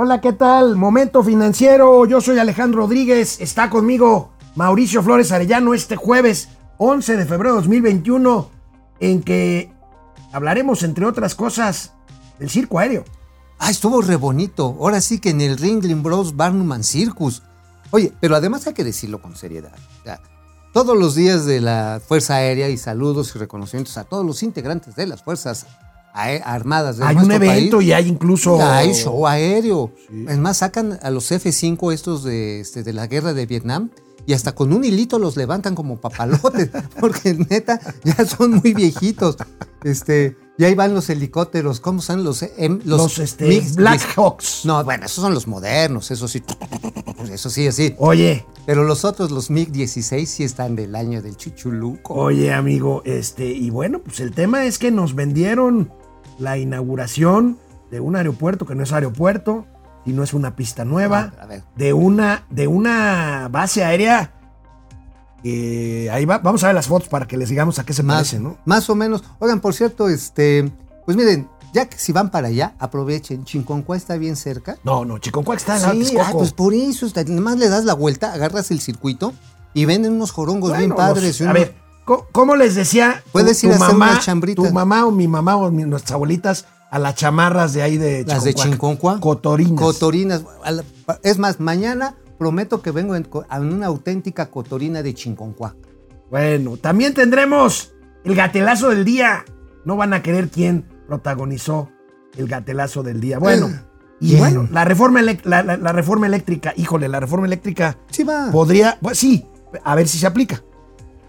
Hola, ¿qué tal? Momento financiero. Yo soy Alejandro Rodríguez. Está conmigo Mauricio Flores Arellano este jueves 11 de febrero de 2021 en que hablaremos, entre otras cosas, del circo aéreo. Ah, estuvo re bonito. Ahora sí que en el Ringling Bros Barnum Circus. Oye, pero además hay que decirlo con seriedad. todos los días de la Fuerza Aérea y saludos y reconocimientos a todos los integrantes de las Fuerzas Armadas de Hay un evento y hay incluso... Hay show aéreo. Es más, sacan a los F-5 estos de, este, de la guerra de Vietnam y hasta con un hilito los levantan como papalotes, porque neta ya son muy viejitos. Este, y ahí van los helicópteros, ¿cómo son los em, los, este, Black Hawks? No, bueno, esos son los modernos, eso sí. Eso sí, así. Oye, pero los otros, los MiG-16, sí están del año del Chuchuluco. Oye, amigo, este, y bueno, pues el tema es que nos vendieron la inauguración de un aeropuerto que no es aeropuerto, y no es una pista nueva, de una, de una base aérea. ahí va, vamos a ver las fotos para que les digamos a qué se más, parece, ¿no? Más o menos. Oigan, por cierto, este, pues miren, ya que si van para allá, aprovechen. Chinconcua está bien cerca. No, no, Chinconcua está en sí, ah, pues por eso, además le das la vuelta, agarras el circuito y venden unos jorongos bien padres. A ver, ¿cómo les decía? Puedes ir a hacer mamá, Tu mamá o mi mamá o nuestras abuelitas a las chamarras de ahí de Las de Chinconcua. Cotorinas. Cotorinas. Es más, mañana prometo que vengo en, una auténtica cotorina de Chinconcua. Bueno, también tendremos el gatelazo del día. No van a querer quién protagonizó el gatelazo del día. Bueno, y bueno, la reforma, la, reforma eléctrica, híjole, la reforma eléctrica sí va. podría, pues sí, a ver si se aplica.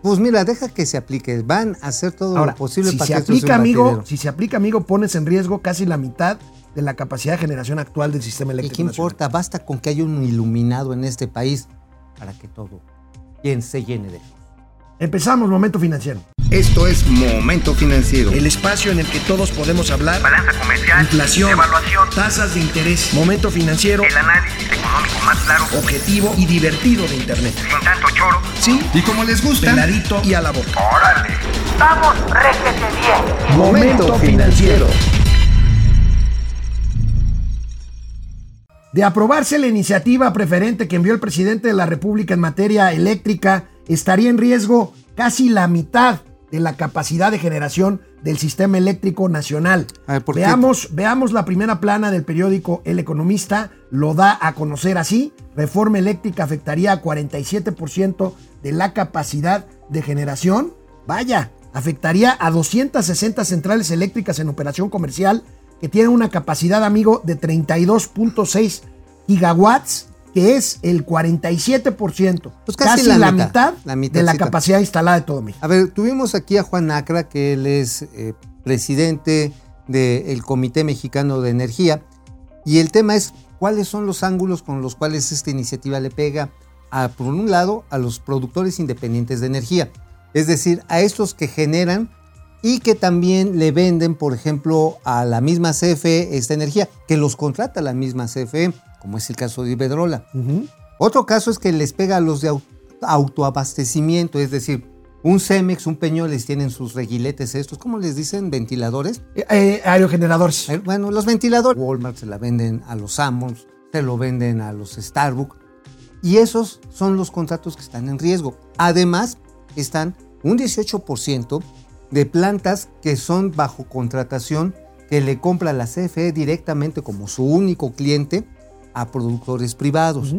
Pues mira, deja que se aplique. Van a hacer todo lo posible para se que aplica, amigo, Si se aplica, amigo, pones en riesgo casi la mitad de la capacidad de generación actual del sistema eléctrico. ¿Y qué importa? Basta con que haya un iluminado en este país para que todo quien se llene de Empezamos Momento Financiero. Esto es Momento Financiero. El espacio en el que todos podemos hablar. Balanza comercial. Inflación. Evaluación. Tasas de interés. Momento Financiero. El análisis económico más claro. Objetivo y divertido de Internet. Sin tanto choro. Sí. Y como les gusta. Peladito y a la boca. ¡Órale! ¡Vamos, réjete bien! Momento Financiero. De aprobarse la iniciativa preferente que envió el presidente de la República en materia eléctrica, estaría en riesgo casi la mitad de la capacidad de generación del sistema eléctrico nacional. veamos, veamos la primera plana del periódico El Economista, lo da a conocer así. Reforma eléctrica afectaría a 47% de la capacidad de generación. Vaya, afectaría a 260 centrales eléctricas en operación comercial que tienen una capacidad, amigo, de 32.6 gigawatts que es el 47%, pues casi, la, mitad, de la capacidad instalada de todo México. A ver, tuvimos aquí a Juan Acra, que él es eh, presidente del Comité Mexicano de Energía, y el tema es cuáles son los ángulos con los cuales esta iniciativa le pega, a, por un lado, a los productores independientes de energía, es decir, a estos que generan y que también le venden, por ejemplo, a la misma CFE esta energía, que los contrata la misma CFE como es el caso de Iberdrola. Otro caso es que les pega a los de autoabastecimiento, es decir, un Cemex, un Peñoles tienen sus reguiletes estos, ¿cómo les dicen? ¿Ventiladores? Eh, eh, aerogeneradores. Eh, bueno, los ventiladores. Walmart se la venden a los Amos, se lo venden a los Starbucks. Y esos son los contratos que están en riesgo. Además, están un 18% de plantas que son bajo contratación que le compra la CFE directamente como su único cliente a productores privados.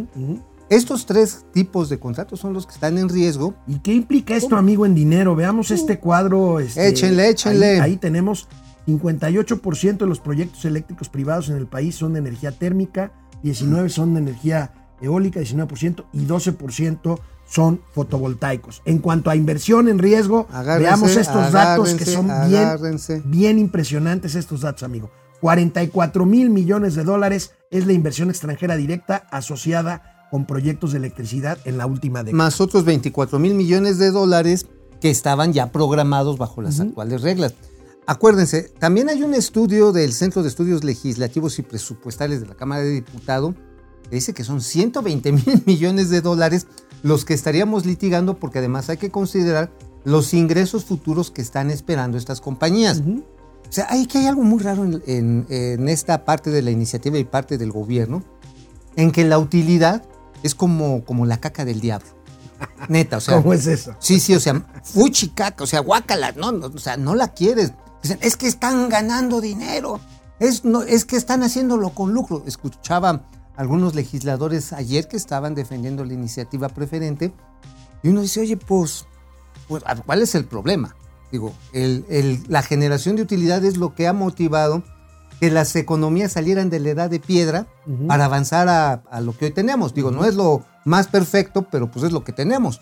Estos tres tipos de contratos son los que están en riesgo. ¿Y qué implica esto, amigo, en dinero? Veamos este cuadro. Este, échenle, échenle. Ahí, tenemos 58% de los proyectos eléctricos privados en el país son de energía térmica, 19% son de energía eólica, 19% y 12% son fotovoltaicos. En cuanto a inversión en riesgo, veamos estos datos que son bien, bien impresionantes estos datos, amigo. 44 mil millones de dólares es la inversión extranjera directa asociada con proyectos de electricidad en la última década. Más otros 24 mil millones de dólares que estaban ya programados bajo las actuales reglas. Acuérdense, también hay un estudio del Centro de Estudios Legislativos y Presupuestales de la Cámara de Diputados que dice que son 120 mil millones de dólares los que estaríamos litigando porque además hay que considerar los ingresos futuros que están esperando estas compañías. O sea, hay que hay algo muy raro en, en- en esta parte de la iniciativa y parte del gobierno, en que la utilidad es como, como la caca del diablo. Neta, o sea. ¿Cómo es eso? Sí, sí, o sea, fuchi caca, o sea, guácala, no, no, o sea, no la quieres. Dicen, es que están ganando dinero, es, no, es que están haciéndolo con lucro. Escuchaba algunos legisladores ayer que estaban defendiendo la iniciativa preferente y uno dice, oye, pues, pues, ¿cuál es el problema? Digo, el- el- la generación de utilidad es lo que ha motivado que las economías salieran de la edad de piedra para avanzar a, a lo que hoy tenemos. Digo, no es lo más perfecto, pero pues es lo que tenemos.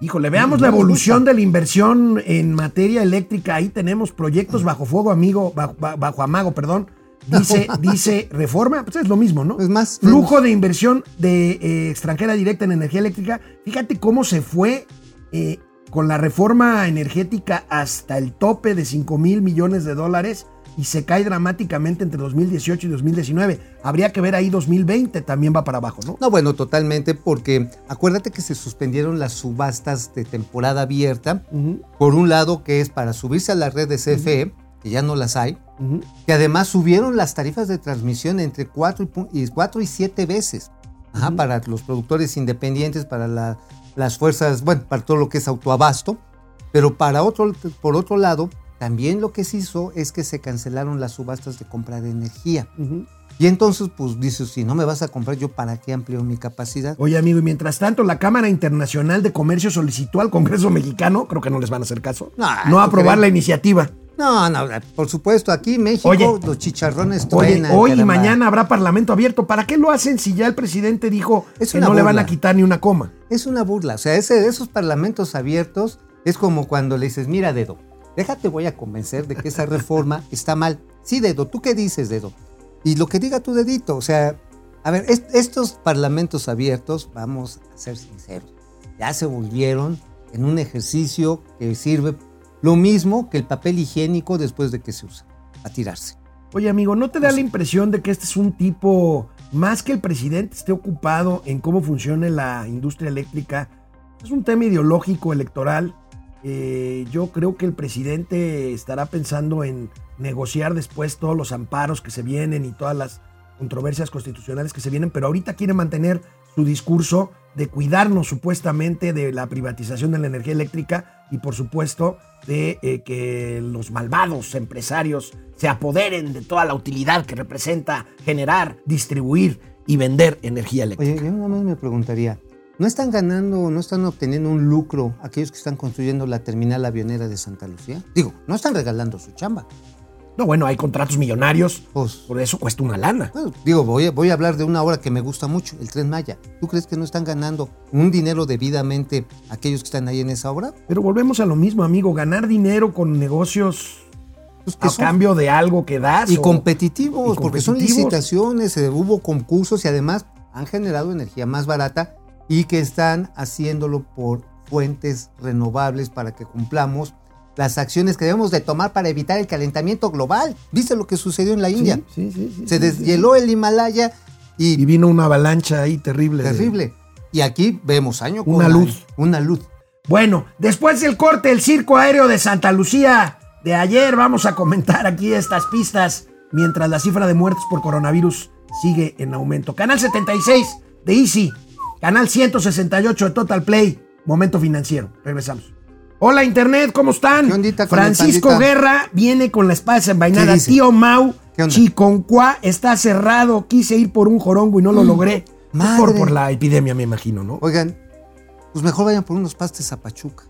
Híjole, veamos No la evolución de la inversión en materia eléctrica. Ahí tenemos proyectos bajo fuego, amigo, bajo, ba- bajo amago, perdón. Dice, dice reforma, pues es lo mismo, ¿no? Es más, Flujo de inversión de eh, extranjera directa en energía eléctrica. Fíjate cómo se fue eh, con la reforma energética hasta el tope de 5 mil millones de dólares y se cae dramáticamente entre 2018 y 2019. Habría que ver ahí 2020, también va para abajo, ¿no? No, bueno, totalmente, porque acuérdate que se suspendieron las subastas de temporada abierta. Por un lado, que es para subirse a la red de CFE, que ya no las hay, que además subieron las tarifas de transmisión entre 4 y, pu- y, cuatro y 7 veces. Ajá. Para los productores independientes, para la- las fuerzas, bueno, para todo lo que es autoabasto. Pero para otro, por otro lado, también lo que se hizo es que se cancelaron las subastas de compra de energía. Y entonces, pues dices, si no me vas a comprar, ¿yo para qué amplío mi capacidad? Oye, amigo, y mientras tanto, la Cámara Internacional de Comercio solicitó al Congreso mexicano, creo que no les van a hacer caso, No, no ¿tú aprobar la iniciativa. No, no, por supuesto, aquí en México Oye. los chicharrones Oye, hoy y mañana habrá parlamento abierto. ¿Para qué lo hacen si ya el presidente dijo Es que no le van a quitar ni una coma? Es una burla, o sea, ese, esos parlamentos abiertos es como cuando le dices, mira, dedo, déjate, voy a convencer de que esa reforma está mal. Sí, dedo, ¿tú qué dices, dedo? Y lo que diga tu dedito, o sea, a ver, est- estos parlamentos abiertos, vamos a ser sinceros, ya se volvieron en un ejercicio que sirve lo mismo que el papel higiénico después de que se usa, a tirarse. Oye, amigo, ¿no te da la impresión de que este es un tipo, más que el presidente esté ocupado en cómo funciona la industria eléctrica, es un tema ideológico electoral? Eh, yo creo que el presidente estará pensando en negociar después todos los amparos que se vienen y todas las controversias constitucionales que se vienen, pero ahorita quiere mantener su discurso de cuidarnos supuestamente de la privatización de la energía eléctrica y por supuesto de eh, que los malvados empresarios se apoderen de toda la utilidad que representa generar, distribuir y vender energía eléctrica. Oye, yo nada más me preguntaría, ¿no están ganando, no están obteniendo un lucro aquellos que están construyendo la terminal avionera de Santa Lucía? Digo, no están regalando su chamba. No, bueno, hay contratos millonarios, Pues, por eso cuesta una lana. bueno, digo, voy a, voy a hablar de una obra que me gusta mucho, el Tren Maya. ¿Tú crees que no están ganando un dinero debidamente aquellos que están ahí en esa obra? Pero volvemos a lo mismo, amigo, ganar dinero con negocios Pues a son- cambio de algo que das. y o- competitivos, y porque son licitaciones, eh, hubo concursos y además han generado energía más barata y que están haciéndolo por fuentes renovables para que cumplamos las acciones que debemos de tomar para evitar el calentamiento global. ¿Viste lo que sucedió en la India? sí, sí, sí, Se deshieló el Himalaya y, Y vino una avalancha ahí terrible. de- terrible. Y aquí vemos año con Una luz. Una luz. Bueno, después del corte, el circo aéreo de Santa Lucía de ayer, vamos a comentar aquí estas pistas mientras la cifra de muertes por coronavirus sigue en aumento. Canal 76 de Easy, canal 168 de Total Play, momento financiero. Regresamos. Hola Internet, ¿cómo están? ¿Qué ondita con el Francisco? Guerra viene con la espada desenvainada. Tío Mau. Chiconcuá está cerrado. Quise ir por un jorongo y no lo logré. Es por, madre. por la epidemia, me imagino, ¿no? Oigan, pues mejor vayan por unos pastes a Pachuca.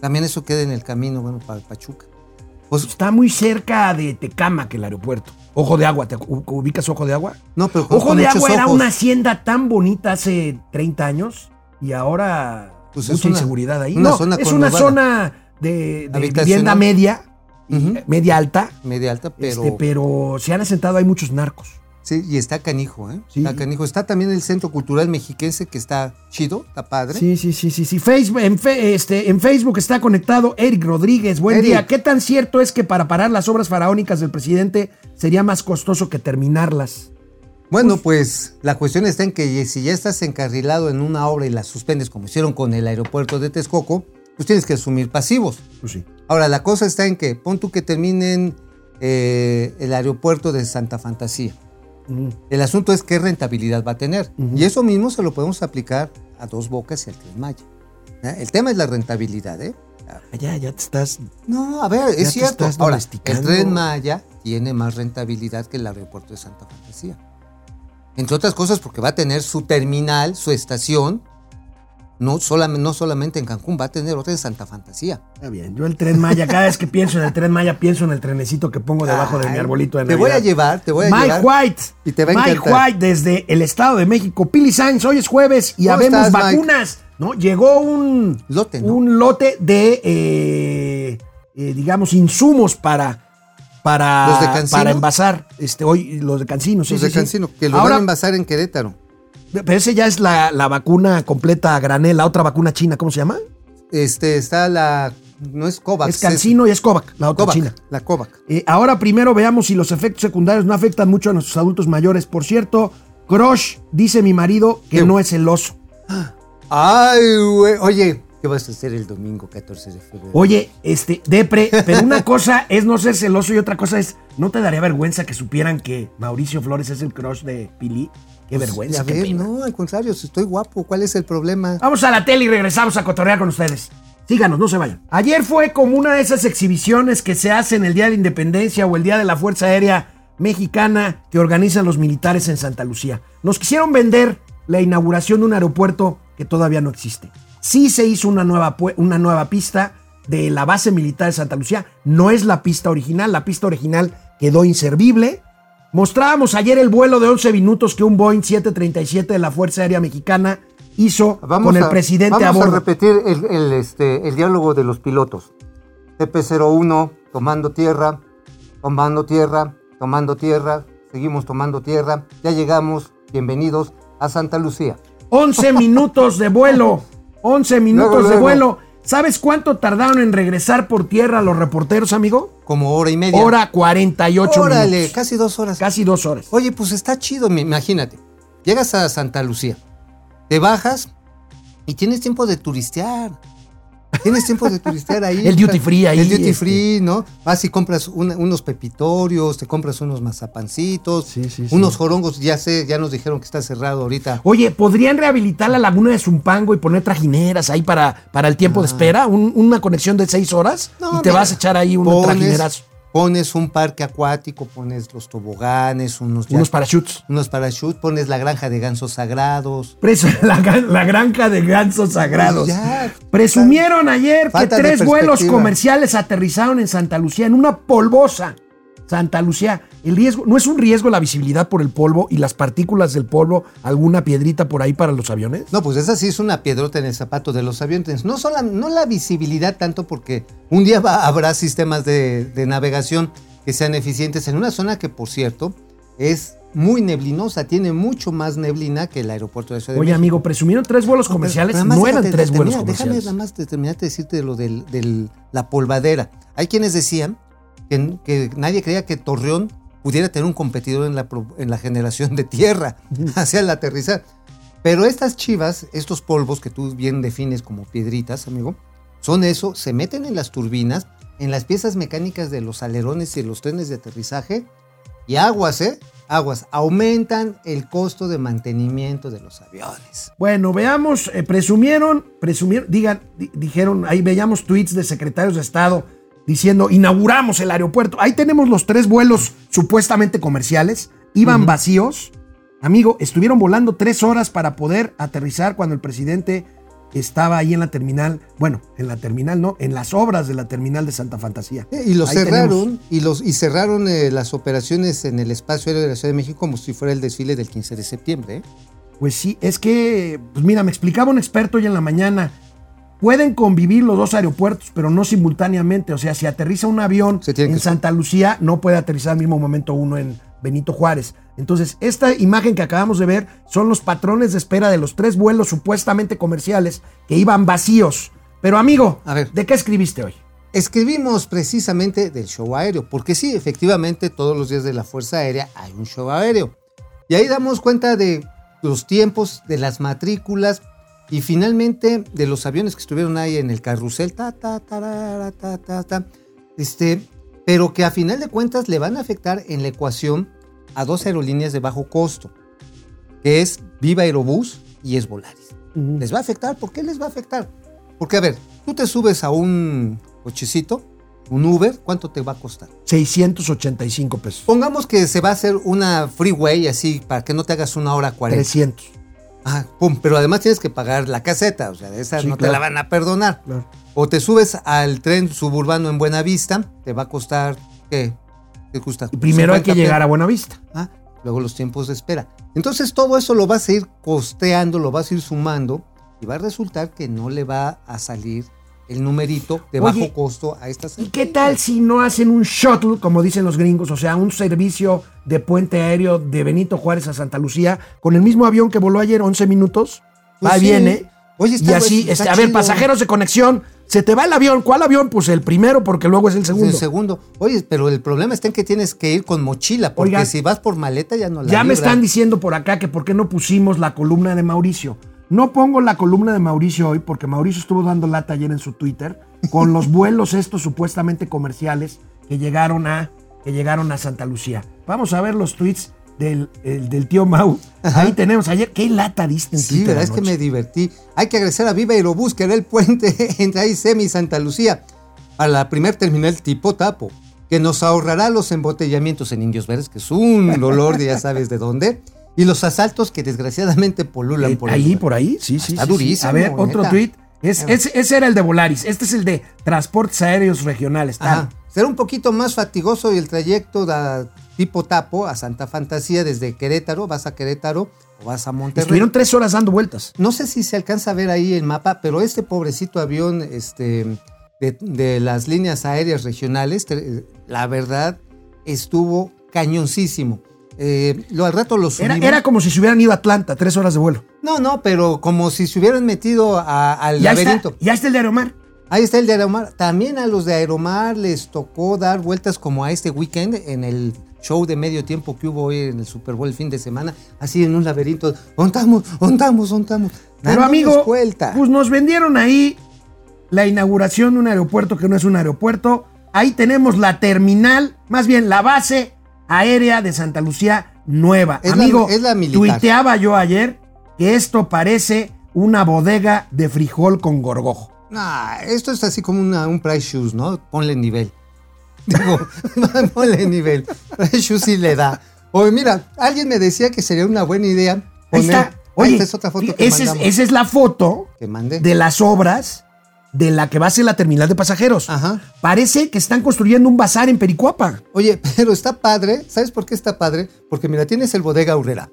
También eso queda en el camino, bueno, para Pachuca. Pues Está muy cerca de Tecama que el aeropuerto. Ojo de agua, ¿te ubicas Ojo de Agua? no, pero Ojo de Agua era ojos. una hacienda tan bonita hace 30 años y ahora Pues es mucha una- inseguridad ahí. una no, zona es una zona de, vivienda media, Ujú. media alta, media alta, pero, este, pero se han asentado hay muchos narcos. sí, y está canijo, ¿eh? Sí. Está canijo. Está también el Centro Cultural Mexiquense que está chido, está padre. Sí, sí, sí, sí, sí. Facebook, en, fe- este, en Facebook está conectado Eric Rodríguez. Buen Eric. día. ¿Qué tan cierto es que para parar las obras faraónicas del presidente sería más costoso que terminarlas? Bueno, pues la cuestión está en que si ya estás encarrilado en una obra y la suspendes como hicieron con el aeropuerto de Texcoco, pues tienes que asumir pasivos. Pues sí. Ahora, la cosa está en que pon tú que terminen eh, el aeropuerto de Santa Fantasía. El asunto es qué rentabilidad va a tener. Y eso mismo se lo podemos aplicar a Dos Bocas y al Tren Maya. ¿eh? El tema es la rentabilidad, ¿eh? Ya, ya te estás. No, a ver, es cierto. Ahora, el. Tren Maya tiene más rentabilidad que el aeropuerto de Santa Fantasía. Entre otras cosas porque va a tener su terminal, su estación, no solamente, no solamente en Cancún, va a tener otra en Santa Fantasía. Está bien. Yo el tren Maya, cada vez que pienso en el tren Maya, pienso en el trenecito que pongo debajo de mi arbolito de Te Navidad. voy a llevar, te voy a Mike llevar. White. y te va a Mike encantar. White desde el Estado de México. Pili Sainz, hoy es jueves y ¿Cómo habemos estás, Mike? vacunas. ¿no? Llegó un Lote, ¿no? un lote de, eh, eh, digamos, insumos para, para, para envasar. Este, hoy, los de Cancino, sí, Los sí, de sí. Cancino, que Ahora, van a envasar en Querétaro. Pero ese ya es la, la vacuna completa a granel, la otra vacuna china, ¿cómo se llama? Este, está la. No es Covax. es Cancino y es Kovac, la otra china. La Covax. Eh, ahora primero veamos si los efectos secundarios no afectan mucho a nuestros adultos mayores. Por cierto, Crush dice mi marido que ¿Qué? no es celoso. Ay, güey. Oye, ¿qué vas a hacer el domingo 14 de febrero? Oye, este, depre, pero una cosa es no ser celoso y otra cosa es, ¿no te daría vergüenza que supieran que Mauricio Flores es el crush de Pili? Qué vergüenza, A ver, no, al contrario, si estoy guapo, ¿cuál es el problema? Vamos a la tele y regresamos a cotorrear con ustedes. Síganos, no se vayan. Ayer fue como una de esas exhibiciones que se hacen el Día de la Independencia o el Día de la Fuerza Aérea Mexicana que organizan los militares en Santa Lucía. Nos quisieron vender la inauguración de un aeropuerto que todavía no existe. Sí se hizo una nueva, una nueva pista de la base militar de Santa Lucía. No es la pista original, la pista original quedó inservible. Mostrábamos ayer el vuelo de 11 minutos que un Boeing 737 de la Fuerza Aérea Mexicana hizo con el presidente a vamos bordo. repetir el, el, este, el diálogo de los pilotos. TP-01, tomando tierra, tomando tierra, tomando tierra, seguimos tomando tierra, ya llegamos, bienvenidos a Santa Lucía. 11 minutos de vuelo. 11 minutos Luego, de vuelo. ¿Sabes cuánto tardaron en regresar por tierra los reporteros, amigo? Como hora y media. Hora 48 Órale, minutos. casi dos horas. Casi dos horas. Oye, pues está chido, imagínate. Llegas a Santa Lucía, te bajas y tienes tiempo de turistear. Tienes tiempo de turistear ahí. El duty free ahí, El duty este. free, ¿no? Vas y compras una- unos pepitorios, te compras unos mazapancitos, Sí, sí, sí. unos jorongos, ya sé, ya nos dijeron que está cerrado ahorita. Oye, ¿podrían rehabilitar la laguna de Zumpango y poner trajineras ahí para, para el tiempo de espera? Un- una conexión de seis horas Ah. No, y te mira, vas a echar ahí un trajinerazo. Pones un parque acuático, pones los toboganes, unos, ya- Unos parachutes. unos parachutes, pones la granja de gansos sagrados. Preso- la, la granja de gansos sagrados. Pues ya, Presumieron ayer que tres vuelos comerciales aterrizaron en Santa Lucía, en una polvosa. Santa Lucía, el riesgo, no es un riesgo la visibilidad por el polvo y las partículas del polvo, alguna piedrita por ahí para los aviones. No, pues esa sí es una piedrota en el zapato de los aviones. No, sola- no la visibilidad tanto porque un día va- habrá sistemas de, de navegación que sean eficientes en una zona que, por cierto, es muy neblinosa, tiene mucho más neblina que el aeropuerto de Ciudad de Oye, México. amigo, presumieron tres vuelos comerciales, no eran tres vuelos comerciales. Déjame nada más terminarte de decirte de lo de la polvadera. Hay quienes decían que, que nadie creía que Torreón pudiera tener un competidor en la, en la generación de tierra hacia el aterrizar. Pero estas chivas, estos polvos que tú bien defines como piedritas, amigo, son eso, se meten en las turbinas, en las piezas mecánicas de los alerones y los trenes de aterrizaje, y aguas, ¿eh? Aguas, aumentan el costo de mantenimiento de los aviones. Bueno, veamos, eh, presumieron, presumieron, digan, di- dijeron, ahí veíamos tweets de secretarios de Estado diciendo, inauguramos el aeropuerto. Ahí tenemos los tres vuelos supuestamente comerciales, iban vacíos. Amigo, estuvieron volando tres horas para poder aterrizar cuando el presidente estaba ahí en la terminal, bueno, en la terminal no, en las obras de la terminal de Santa Fantasía. Eh, Y los Ahí cerraron, tenemos. y, los, y cerraron eh, las operaciones en el espacio aéreo de la Ciudad de México como si fuera el desfile del 15 de septiembre. ¿eh? Pues sí, es que, pues mira, me explicaba un experto hoy en la mañana. Pueden convivir los dos aeropuertos, pero no simultáneamente. O sea, si aterriza un avión en que- Santa Lucía, no puede aterrizar al mismo momento uno en Benito Juárez. Entonces, esta imagen que acabamos de ver son los patrones de espera de los tres vuelos supuestamente comerciales que iban vacíos. Pero amigo, A ver. ¿de qué escribiste hoy? Escribimos precisamente del show aéreo, porque sí, efectivamente, todos los días de la Fuerza Aérea hay un show aéreo. Y ahí damos cuenta de los tiempos, de las matrículas y finalmente de los aviones que estuvieron ahí en el carrusel. Ta, ta, tarara, ta, ta, ta. Este, pero que a final de cuentas le van a afectar en la ecuación a dos aerolíneas de bajo costo, que es Viva Aerobús y es Volaris. ¿Les va a afectar? ¿Por qué les va a afectar? Porque, a ver, tú te subes a un cochecito, un Uber, ¿cuánto te va a costar? 685 pesos. Pongamos que se va a hacer una freeway así para que no te hagas una hora 40. 300. Ah, pum, pero además tienes que pagar la caseta, o sea, esa Sí, no te la van a perdonar. Claro. O te subes al tren suburbano en Buenavista, te va a costar, ¿qué? ¿Qué cuesta? Primero hay que 50 llegar a Buenavista. Ah, luego los tiempos de espera. Entonces todo eso lo vas a ir costeando, lo vas a ir sumando y va a resultar que no le va a salir el numerito de Oye, bajo costo a estas ¿Y qué tal si no hacen un shuttle, como dicen los gringos? O sea, un servicio de puente aéreo de Benito Juárez a Santa Lucía con el mismo avión que voló ayer 11 minutos. Pues va y sí. viene. Oye, está- y así, está este, a ver, pasajeros de conexión. Se te va el avión. ¿Cuál avión? Pues el primero, porque luego es el El segundo. segundo. Oye, pero el problema está en que tienes que ir con mochila, porque si vas por maleta ya no la Ya me están diciendo por acá que por qué no pusimos la columna de Mauricio. No pongo la columna de Mauricio hoy porque Mauricio estuvo dando lata ayer en su Twitter con los vuelos estos supuestamente comerciales que llegaron a, que llegaron a Santa Lucía. Vamos a ver los tweets del, el- del tío Mau. Ahí tenemos ayer. ¿Qué lata diste en Sí, Twitter verdad es que me divertí. Hay que agradecer a Viva Aerobús, que era el puente entre Aysemi y Santa Lucía, a la primer terminal tipo Tapo, que nos ahorrará los embotellamientos en Indios Verdes, que es un dolor de ya sabes de dónde, y los asaltos que desgraciadamente polulan Eh, por ahí, lugar. por ahí, sí, sí. Está sí, sí. durísimo, A ver, otro neta. tweet. Es, ese, ese era el de Volaris. Este es el de Transportes Aéreos Regionales. tal. Será un poquito más fatigoso el trayecto de tipo Tapo a Santa Fantasía desde Querétaro, vas a Querétaro o vas a Monterrey. Estuvieron tres horas dando vueltas. No sé si se alcanza a ver ahí el mapa, pero este pobrecito avión este, de, de las líneas aéreas regionales, la verdad, estuvo cañoncísimo. Eh, lo al rato lo Era, era como si se hubieran ido a Atlanta, tres horas de vuelo. No, no, pero como si se hubieran metido a- al Ya está, laberinto. ya está el de Aeromar. Ahí está el de Aeromar. También a los de Aeromar les tocó dar vueltas como a este weekend en el show de medio tiempo que hubo hoy en el Super Bowl el fin de semana, así en un laberinto. Ontamos, ontamos, ontamos. Pero amigo, vuelta. pues nos vendieron ahí la inauguración de un aeropuerto que no es un aeropuerto. Ahí tenemos la terminal, más bien la base aérea de Santa Lucía nueva. Es la- amigo, es la militar. tuiteaba yo ayer que esto parece una bodega de frijol con gorgojo. Nah, esto es así como una- un price shoes, ¿no? Ponle nivel. Digo, ponle nivel. Price shoes sí le da. Oye, mira, alguien me decía que sería una buena idea Ahí poner. está. Oye, está, es otra foto que esa, es, esa es la foto que mandé. de las obras de la que va a ser la terminal de pasajeros. Ajá. Parece que están construyendo un bazar en Pericuapa. Oye, pero está padre. ¿Sabes por qué está padre? Porque mira, tienes el bodega Urrera.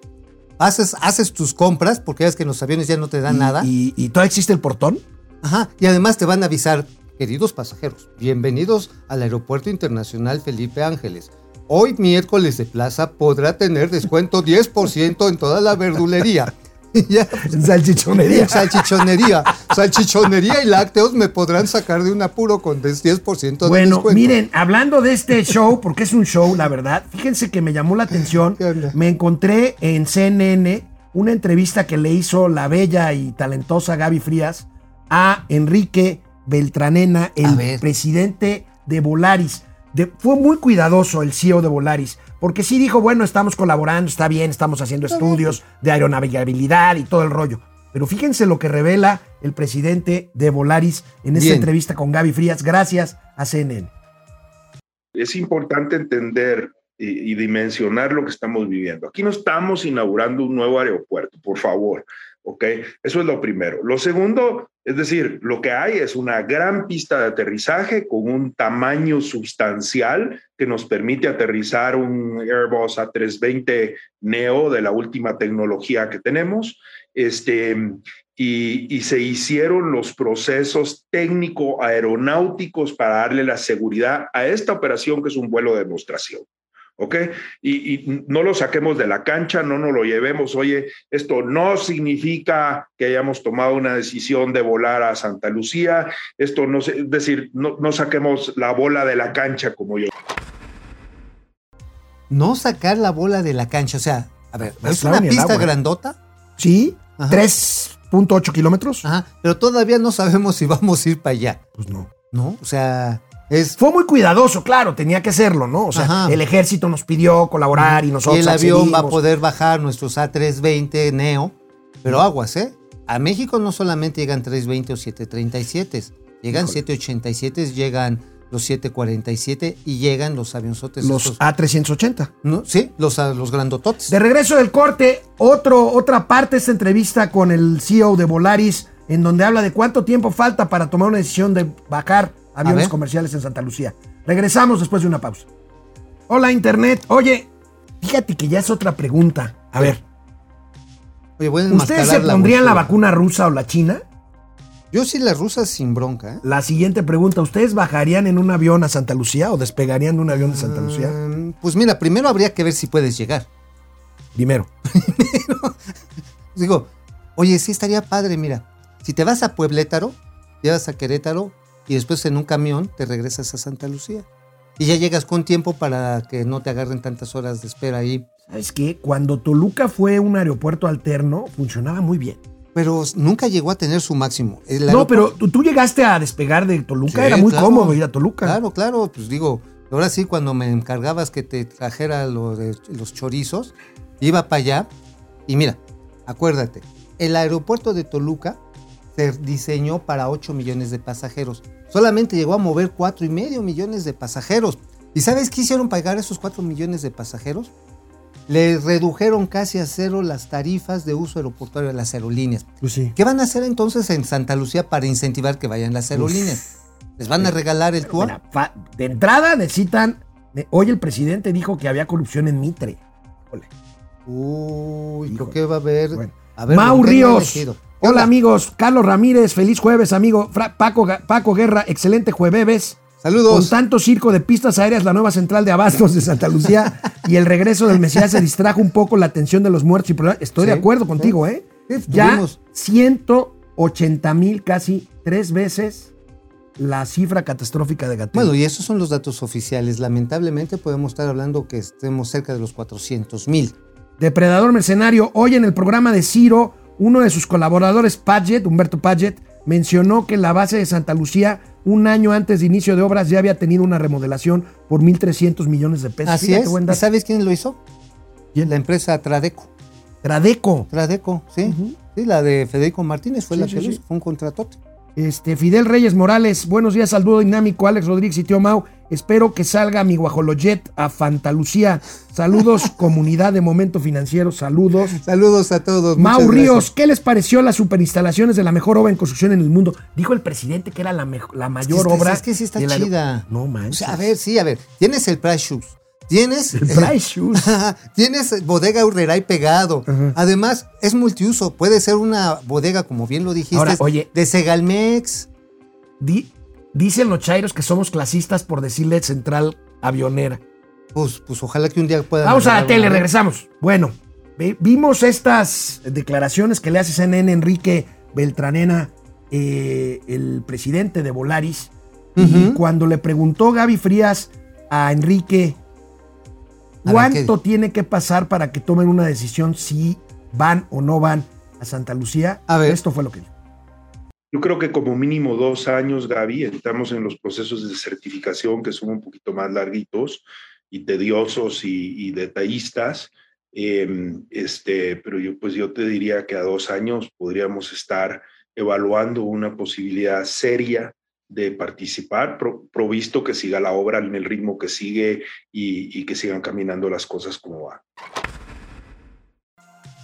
Haces, haces tus compras, porque ves que en los aviones ya no te dan Y- nada. Y, y todavía existe el portón. Ajá. Y además te van a avisar, queridos pasajeros, bienvenidos al Aeropuerto Internacional Felipe Ángeles. Hoy miércoles de plaza podrá tener descuento 10% en toda la verdulería. Ya, salchichonería. salchichonería, salchichonería y lácteos me podrán sacar de un apuro con 10% de Bueno, descuento. miren, hablando de este show, porque es un show, la verdad, fíjense que me llamó la atención. Me encontré en CNN una entrevista que le hizo la bella y talentosa Gaby Frías a Enrique Beltranena, el presidente de Volaris. De- fue muy cuidadoso el CEO de Volaris, porque sí dijo, bueno, estamos colaborando, está bien, estamos haciendo estudios de aeronavegabilidad y todo el rollo. Pero fíjense lo que revela el presidente de Volaris en esta Bien. entrevista con Gaby Frías, gracias a CNN. es importante entender y, y dimensionar lo que estamos viviendo. Aquí no estamos inaugurando un nuevo aeropuerto, por favor, ¿ok? Eso es lo primero. Lo segundo, es decir, lo que hay es una gran pista de aterrizaje con un tamaño sustancial que nos permite aterrizar un Airbus A320 Neo de la última tecnología que tenemos. Este, y, y, se hicieron los procesos técnico-aeronáuticos para darle la seguridad a esta operación que es un vuelo de demostración. ¿Ok? Y, y, no lo saquemos de la cancha, no nos lo llevemos. Oye, esto no significa que hayamos tomado una decisión de volar a Santa Lucía. Esto no, es decir, no, no saquemos la bola de la cancha como yo. No sacar la bola de la cancha, o sea, a ver, No, es una pista agua. grandota. Sí, Ajá. 3.8 kilómetros. Ajá, pero todavía no sabemos si vamos a ir para allá. Pues no. ¿no? O sea, Es, Fue muy cuidadoso, claro, tenía que serlo, ¿no? O sea, Ajá. el ejército nos pidió colaborar y nosotros y el avión va a poder bajar nuestros A320 Neo, pero aguas, ¿eh? A México no solamente llegan 320 o 737, llegan Híjole. 787, llegan los 747 y llegan los avionzotes. Los estos- A380. ¿no? Sí, los, ah, los grandototes. De regreso del corte, otro, otra parte de esta entrevista con el CEO de Volaris, en donde habla de cuánto tiempo falta para tomar una decisión de bajar aviones comerciales en Santa Lucía. Regresamos después de una pausa. Hola, Internet. Oye, fíjate que ya es otra pregunta. A ver, Oye, voy a ¿ustedes se la pondrían la postura. vacuna rusa o la china? Yo sí las rusas sin bronca, ¿eh? La siguiente pregunta, ¿ustedes bajarían en un avión a Santa Lucía o despegarían de un avión de Santa Lucía? Mm, Pues mira, primero habría que ver si puedes llegar. Primero. Digo, oye, sí estaría padre, mira. Si te vas a Pueblétaro, llegas a Querétaro y después en un camión te regresas a Santa Lucía. Y ya llegas con tiempo para que no te agarren tantas horas de espera ahí. ¿Sabes qué? Cuando Toluca fue un aeropuerto alterno, funcionaba muy bien. Pero nunca llegó a tener su máximo. El No, pero tú, tú llegaste a despegar de Toluca, Sí, era muy claro. cómodo ir a Toluca. Claro, claro, pues digo, ahora sí cuando me encargabas que te trajera lo de los chorizos, iba para allá y mira, acuérdate, el aeropuerto de Toluca se diseñó para 8 millones de pasajeros. Solamente llegó a mover 4 y medio millones de pasajeros. ¿Y sabes qué hicieron pagar esos 4 millones de pasajeros? Le redujeron casi a cero las tarifas de uso aeroportuario de las aerolíneas. Pues sí. ¿Qué van a hacer entonces en Santa Lucía para incentivar que vayan las aerolíneas? ¿Les van a regalar el tour? De entrada necesitan. eh, Hoy el presidente dijo que había corrupción en Mitre. Uy, Híjole. creo que va a haber. Bueno. A ver, Mau ¿con qué no he Ríos. Hola amigos, Carlos Ramírez, feliz jueves amigo. Fra- Paco, Paco Guerra, excelente jueves. Con Saludos. tanto circo de pistas aéreas, la nueva central de abastos de Santa Lucía y el regreso del Mesías se distrajo un poco la atención de los muertos y problemas. Estoy de acuerdo sí. contigo, ¿eh? Sí, Ya tuvimos- 180 mil, casi tres veces la cifra catastrófica de Gatel. Bueno, y esos son los datos oficiales. Lamentablemente podemos estar hablando que estemos cerca de los 400 mil. Depredador Mercenario, hoy en el programa de Ciro, uno de sus colaboradores, Padgett, Humberto Padgett, mencionó que la base de Santa Lucía, un año antes de inicio de obras, ya había tenido una remodelación por 1.300 millones de pesos. Así Fíjate, es. ¿Y sabes quién lo hizo? La empresa Tradeco. Tradeco. Tradeco, sí. Sí, la de Federico Martínez fue Sí, la sí, que sí. hizo. Fue un contratote. Este, Fidel Reyes Morales, buenos días al dúo dinámico, Alex Rodríguez y Tío Mau. Espero que salga mi guajolojet a Fantalucía. Saludos, comunidad de Momento Financiero, saludos. Saludos a todos. Mau Ríos. ¿qué les pareció las superinstalaciones de la mejor obra en construcción en el mundo? Dijo el presidente que era la, la Es que mayor obra. Es que sí está chida. No O manches. sea, a ver, sí, a ver. Tienes el Price Shoes. Tienes. El Price Shoes. Tienes bodega Urreray pegado. Además, es multiuso. Puede ser una bodega, como bien lo dijiste, Ahora, oye. de Segalmex. Di- dicen los chairos que somos clasistas por decirle central avionera. Pues, pues ojalá que un día puedan. Vamos a la tele, regresamos. Bueno, vimos estas declaraciones que le hace CNN Enrique Beltranena, eh, el presidente de Volaris, y cuando le preguntó Gaby Frías a Enrique cuánto tiene que pasar para que tomen una decisión si van o no van a Santa Lucía, A ver. esto fue lo que dijo. Yo creo que como mínimo dos años, Gaby, estamos en los procesos de certificación que son un poquito más larguitos y tediosos y, y detallistas. Eh, este, pero yo, pues yo te diría que a dos años podríamos estar evaluando una posibilidad seria de participar, pro- provisto que siga la obra en el ritmo que sigue y, y que sigan caminando las cosas como van.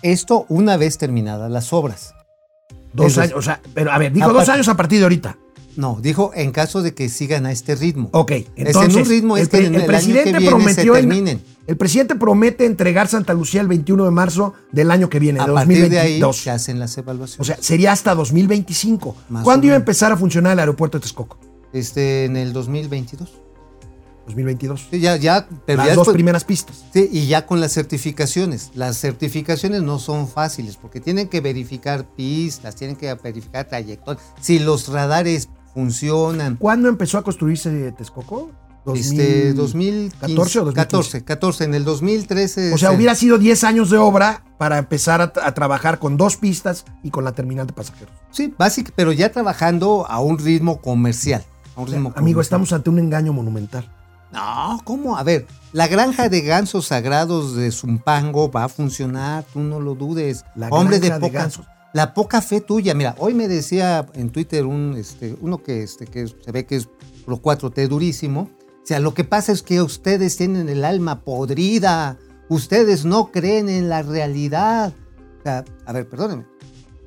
Esto una vez terminadas las obras. Dos Eso años, o sea, pero a ver, dijo dos años a partir de ahorita. No, dijo en caso de que sigan a este ritmo. Ok, Es entonces en un ritmo es el, que en el el año que presidente viene prometió se en- terminen. el presidente promete entregar Santa Lucía el 21 de marzo del año que viene, A de partir de ahí 2022. se hacen las evaluaciones. o sea, sería hasta 2025. Más ¿Cuándo iba a empezar a funcionar el aeropuerto de Texcoco? este, en el 2022. 2022. Sí, ya, ya, pero Las ya dos después- primeras pistas. Sí, y ya con las certificaciones. Las certificaciones no son fáciles porque tienen que verificar pistas, tienen que verificar trayectorias. Si los radares funcionan. ¿Cuándo empezó a construirse Texcoco? Este, 2014 14 o 2015? 14, 14. En el 2013. O sea, se- hubiera sido 10 años de obra para empezar a, a trabajar con dos pistas y con la terminal de pasajeros. Sí, básico, pero ya trabajando a un ritmo comercial. A a un ritmo Amigo, estamos ante un engaño monumental. No, ¿cómo? A ver, la granja de gansos sagrados de Zumpango va a funcionar, tú no lo dudes. La Hombre de granja de poca, gansos. la poca fe tuya. Mira, hoy me decía en Twitter un, este, uno que, este, que se ve que es pro 4T durísimo. O sea, lo que pasa es que ustedes tienen el alma podrida. Ustedes no creen en la realidad. O sea, a ver, perdónenme.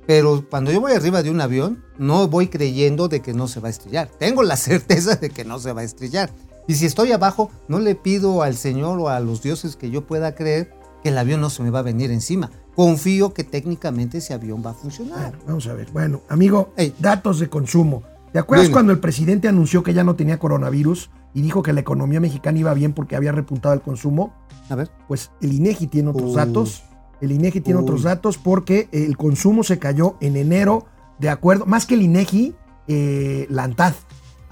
Pero cuando yo voy arriba de un avión, no voy creyendo de que no se va a estrellar. Tengo la certeza de que no se va a estrellar. Y si estoy abajo, no le pido al Señor o a los dioses que yo pueda creer que el avión no se me va a venir encima. Confío que técnicamente ese avión va a funcionar. Bueno, vamos a ver. Bueno, amigo, datos de consumo. ¿Te acuerdas Dime. cuando el presidente anunció que ya no tenía coronavirus y dijo que la economía mexicana iba bien porque había repuntado el consumo? A ver. Pues el INEGI tiene otros Uy. datos. El INEGI tiene Uy. otros datos porque el consumo se cayó en enero, de acuerdo, más que el INEGI, eh, la ANTAD.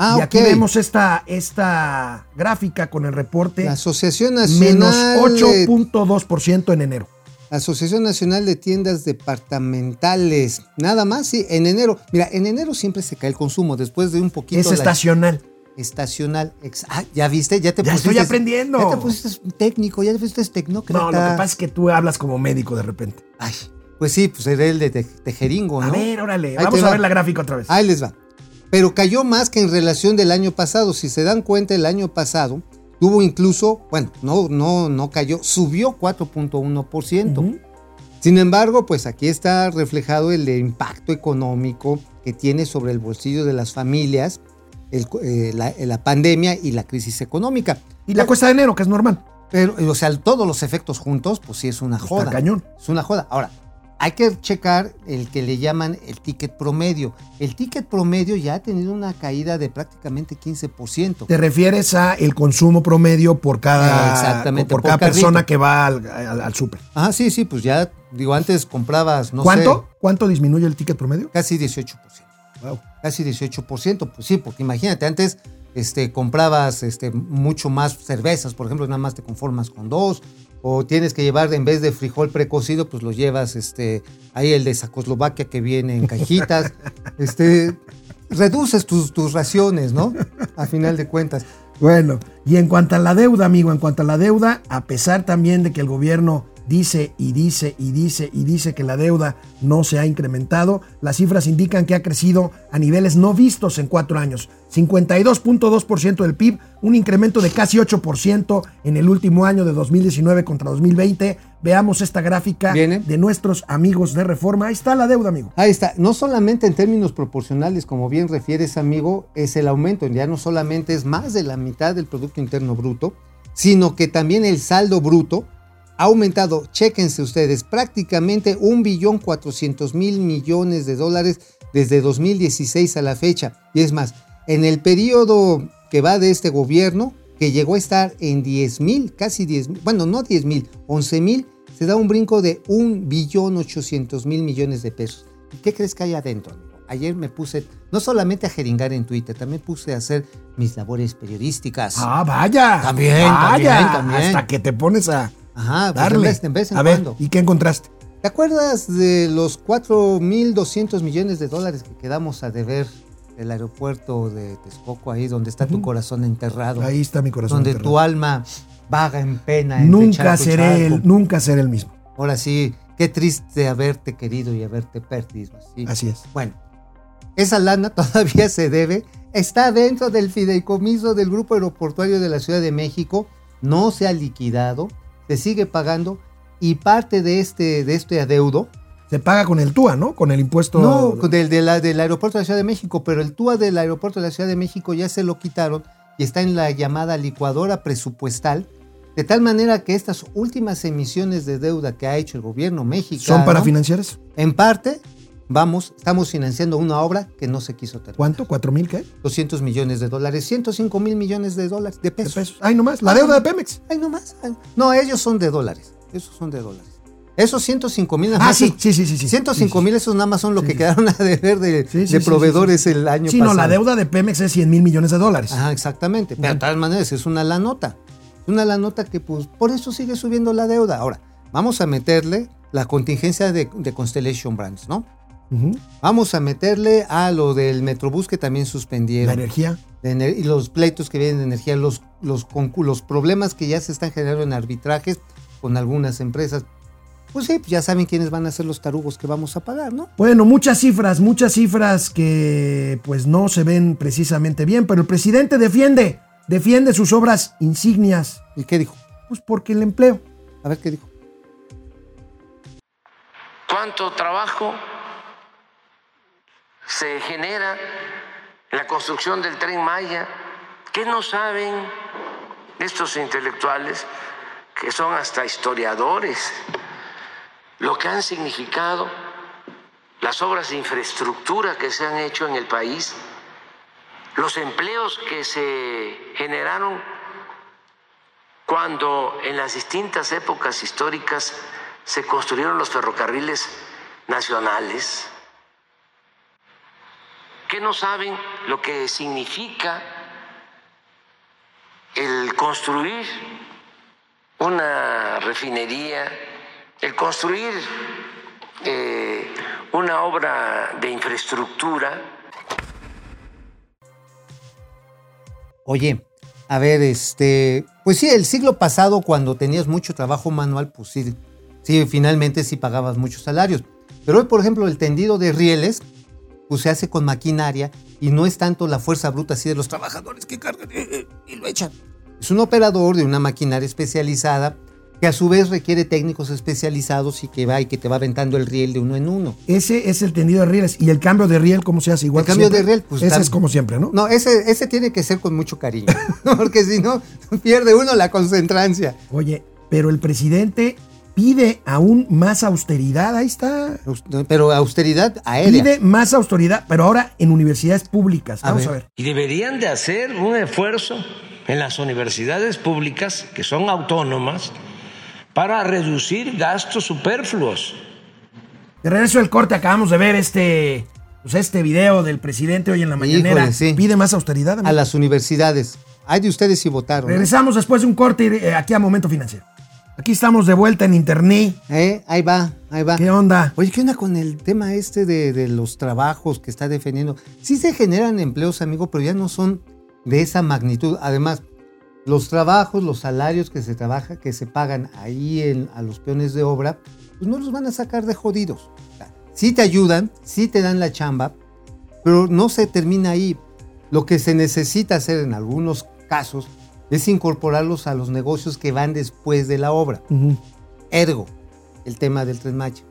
Ah, y aquí vemos esta, esta gráfica con el reporte La Asociación menos Nacional, de, 8.2% en enero. Asociación Nacional de Tiendas Departamentales. Nada más, sí, en enero. Mira, en enero siempre se cae el consumo después de un poquito. Es la- estacional. estacional. ah, ya viste, ya te Ya pusiste. estoy aprendiendo. Ya te pusiste técnico, ya te pusiste tecnócrata. No, lo que pasa es que tú hablas como médico de repente. Ay, pues sí, pues era el de te- tejeringo, ¿no? A ver, órale, Ahí vamos a va. ver la gráfica otra vez. Ahí les va. Pero cayó más que en relación del año pasado. Si se dan cuenta, el año pasado tuvo incluso, bueno, no, no, no cayó, subió 4.1%. Ujú. Sin embargo, pues aquí está reflejado el impacto económico que tiene sobre el bolsillo de las familias el- eh, la, la pandemia y la crisis económica. Y la cuesta de enero, que es normal. Pero, o sea, todos los efectos juntos, pues sí es una Está joda. cañón. Es una joda. Ahora, hay que checar el que le llaman el ticket promedio. El ticket promedio ya ha tenido una caída de prácticamente 15%. Te refieres a el consumo promedio por cada, Exactamente, por por cada carrito. persona que va al, al- al súper. Ah, sí, sí, pues ya, digo, antes comprabas, no ¿Cuánto? sé, ¿Cuánto disminuye el ticket promedio? casi 18%. Wow. Casi 18%, pues sí, porque imagínate, antes este, comprabas este, mucho más cervezas, por ejemplo, nada más te conformas con dos, o tienes que llevar, en vez de frijol precocido, pues lo llevas, este, ahí el de Sacoslovaquia que viene en cajitas, este, reduces tus, tus raciones, ¿no? A final de cuentas. Bueno, y en cuanto a la deuda, amigo, en cuanto a la deuda, a pesar también de que el gobierno dice y dice y dice y dice que la deuda no se ha incrementado, las cifras indican que ha crecido a niveles no vistos en cuatro años. 52.2% del PIB, un incremento de casi 8% en el último año de 2019 contra 2020. Veamos esta gráfica Viene. de nuestros amigos de Reforma. Ahí está la deuda, amigo. Ahí está, no solamente en términos proporcionales, como bien refieres, amigo, es el aumento, ya no solamente es más de la mitad del Producto Interno Bruto, sino que también el saldo bruto ha aumentado, chéquense ustedes, prácticamente un billón cuatrocientos mil millones de dólares desde 2016 a la fecha. Y es más, en el periodo que va de este gobierno, que llegó a estar en 10 mil, casi 10 mil, bueno, no 10 mil, 11 mil, se da un brinco de un billón 800 mil millones de pesos. ¿Y qué crees que hay adentro? amigo? Ayer me puse no solamente a jeringar en Twitter, también puse a hacer mis labores periodísticas. Ah, vaya. También, vaya. también, también. Hasta que te pones a Ajá, pues darle. en vez, en a ver, cuando. ¿y qué encontraste? ¿Te acuerdas de los 4.200 millones de dólares que quedamos a deber del aeropuerto de Texcoco, ahí donde está tu corazón enterrado? Ahí está mi corazón. donde enterrado. tu alma vaga en pena. nunca seré el, nunca seré el mismo. Ahora sí, qué triste haberte querido y haberte perdido. Así es. Bueno, esa lana todavía se debe, está dentro del fideicomiso del Grupo Aeroportuario de la Ciudad de México, no se ha liquidado, se sigue pagando y parte de este, de este adeudo, Se paga con el TUA, ¿no? Con el impuesto. no, del, de la- del aeropuerto de la Ciudad de México, pero el TUA del aeropuerto de la Ciudad de México ya se lo quitaron y está en la llamada licuadora presupuestal, de tal manera que estas últimas emisiones de deuda que ha hecho el gobierno mexicano, ¿Son para financiar eso? en parte, vamos, estamos financiando una obra que no se quiso terminar. ¿Cuánto? ¿Cuatro mil qué? 200 millones de dólares, 105 mil millones de dólares, de De pesos. pesos. Ay, nomás. La deuda de Pemex. Ay, no más. ay. No, ellos son de dólares. Esos son de dólares. Esos 105 mil. Ah, sí, sí, sí, sí. sí. 105 mil, esos nada más son lo Sí, que sí. quedaron a deber de, Sí, sí, de sí, proveedores el año Sí, pasado. no, la deuda de Pemex es 100 mil millones de dólares. Ajá, exactamente. Pero de todas maneras es una la nota. Una la nota que pues por eso sigue subiendo la deuda. Ahora, vamos a meterle la contingencia de, de Constellation Brands, ¿no? Vamos a meterle a lo del Metrobús que también La suspendieron. energía. de ener- y los pleitos que vienen de energía, los, los, problemas que ya se están generando en arbitrajes con algunas empresas. Pues sí, pues ya saben quiénes van a ser los tarugos que vamos a pagar, ¿no? Bueno, muchas cifras, muchas cifras que pues no se ven precisamente bien, pero el presidente defiende, defiende sus obras insignias, ¿Y qué dijo? pues porque el empleo. A ver qué dijo. cuánto trabajo se genera en la construcción del tren Maya. ¿Qué no saben estos intelectuales que son hasta historiadores? Lo que han significado las obras de infraestructura que se han hecho en el país, los empleos que se generaron cuando en las distintas épocas históricas se construyeron los ferrocarriles nacionales, que no saben lo que significa el construir una refinería, el construir eh, una obra de infraestructura, Oye, a ver, este, pues sí, el siglo pasado cuando tenías mucho trabajo manual, pues sí, sí, finalmente sí pagabas muchos salarios. Pero hoy, por ejemplo, el tendido de rieles, pues se hace con maquinaria y no es tanto la fuerza bruta así de los trabajadores que cargan eh, eh, y lo echan. Es un operador de una maquinaria especializada que a su vez requiere técnicos especializados y que va y que te va aventando el riel de uno en uno. Ese es el tendido de rieles. ¿Y el cambio de riel cómo se hace? Igual El cambio de riel, pues, Ese es como siempre, ¿no? No, ese, ese tiene que ser con mucho cariño, porque si no, pierde uno la concentrancia. Oye, pero el presidente pide aún más austeridad. Ahí está. Pero austeridad aérea. Pide más austeridad, pero ahora en universidades públicas. A Vamos a ver. ver. Y deberían de hacer un esfuerzo en las universidades públicas, que son autónomas, para reducir gastos superfluos. De regreso del corte acabamos de ver este, pues este video del presidente hoy en la mañanera. Híjole, sí. Pide más austeridad. amigo. A las universidades. Hay de ustedes si votaron. ¿no? Regresamos después de un corte eh, aquí a Momento Financiero. Aquí estamos de vuelta en internet. ¿Eh? Ahí va, ahí va. ¿Qué onda? Oye, ¿qué onda con el tema este de, de los trabajos que está defendiendo? Sí se generan empleos, amigo, pero ya no son de esa magnitud. Además, los trabajos, los salarios que se trabaja, que se pagan ahí en- a los peones de obra, pues no los van a sacar de jodidos. O sea, sí te ayudan, sí te dan la chamba, pero no se termina ahí. Lo que se necesita hacer en algunos casos es incorporarlos a los negocios que van después de la obra. Ergo, el tema del tren Maya.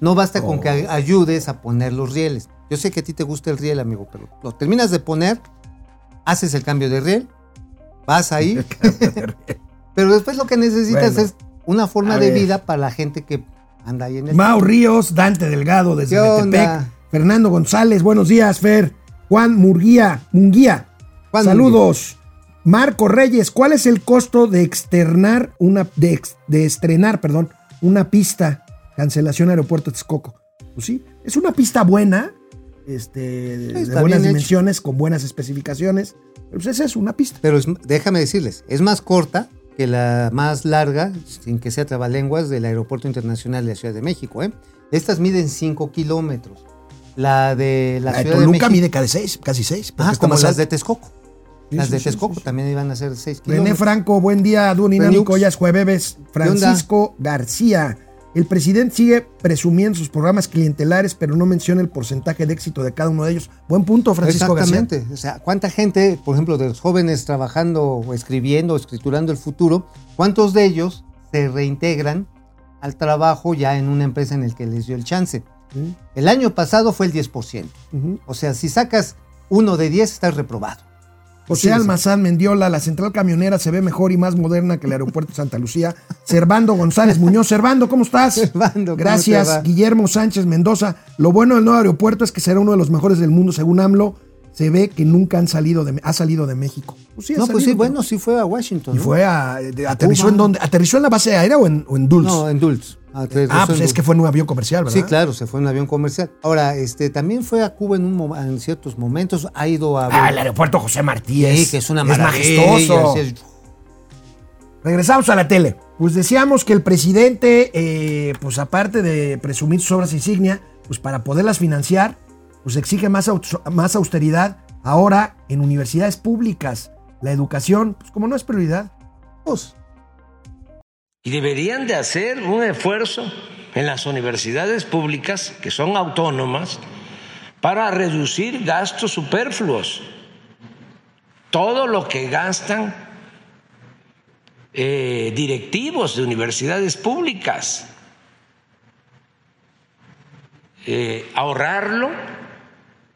No basta con que Oh. ay- ayudes a poner los rieles. Yo sé que a ti te gusta el riel, amigo, pero lo terminas de poner, haces el cambio de riel, vas ahí, pero después lo que necesitas Bueno. es una forma de ver. vida para la gente que anda ahí en el... Mau Ríos, Dante Delgado desde ¿Qué Metepec? Fernando González, buenos días, Fer. Juan Murguía, Munguía, Juan saludos. Marco Reyes, ¿cuál es el costo de externar una, de, ex- de estrenar, perdón, una pista? Cancelación Aeropuerto Texcoco. Pues sí, es una pista buena, este, de, de buenas hecho. dimensiones, con buenas especificaciones. Pero pues es una pista. Pero es- déjame decirles, es más corta que la más larga, sin que sea trabalenguas, del Aeropuerto Internacional de la Ciudad de México. ¿eh? Estas miden 5 kilómetros. La de la, La de Ciudad de Toluca México... mide casi seis, casi seis. porque Ah, está como más las alta. de Texcoco. Las de Texcoco también iban a ser 6 René kilómetros. Franco, buen día, dúo dinámico, ya es jueves. Francisco García, el presidente sigue presumiendo sus programas clientelares, pero no menciona el porcentaje de éxito de cada uno de ellos. Buen punto, Francisco García. Exactamente. O sea, ¿cuánta gente, por ejemplo, de los jóvenes trabajando o escribiendo o escriturando el futuro, cuántos de ellos se reintegran al trabajo ya en una empresa en el que les dio el chance? Mm, El año pasado fue el 10%. ujú. O sea, si sacas uno de 10, estás reprobado. José Sí. Almazán Mendiola, la central camionera se ve mejor y más moderna que el aeropuerto de Santa Lucía. Servando González Muñoz. Servando, ¿cómo estás? Servando, ¿cómo te Gracias? Guillermo Sánchez Mendoza. Lo bueno del nuevo aeropuerto es que será uno de los mejores del mundo, según AMLO. Se ve que nunca han salido de, ha salido de México. Pues sí, No, pues sí, bueno, sí fue a Washington. Y ¿no? fue a. de- aterrizó Cuba. en dónde? ¿Aterrizó en la base aérea o en, o en Dulce? No, en Dulce. Ah, en pues es que fue en un avión comercial, ¿verdad? Sí, claro, se fue en un avión comercial. Ahora, este, también fue a Cuba en, un, mo- en ciertos momentos, ha ido a... Ah, el aeropuerto José Martí Sí, que es una es maravilla, majestuoso. es- Regresamos a la tele. Pues decíamos que el presidente, eh, pues aparte de presumir sus obras insignia, pues para poderlas financiar, pues exige más, más austeridad Ahora, en universidades públicas, la educación, pues como no es prioridad, pues Y deberían de hacer un esfuerzo en las universidades públicas, que son autónomas, para reducir gastos superfluos. Todo lo que gastan eh, directivos de universidades públicas, eh, ahorrarlo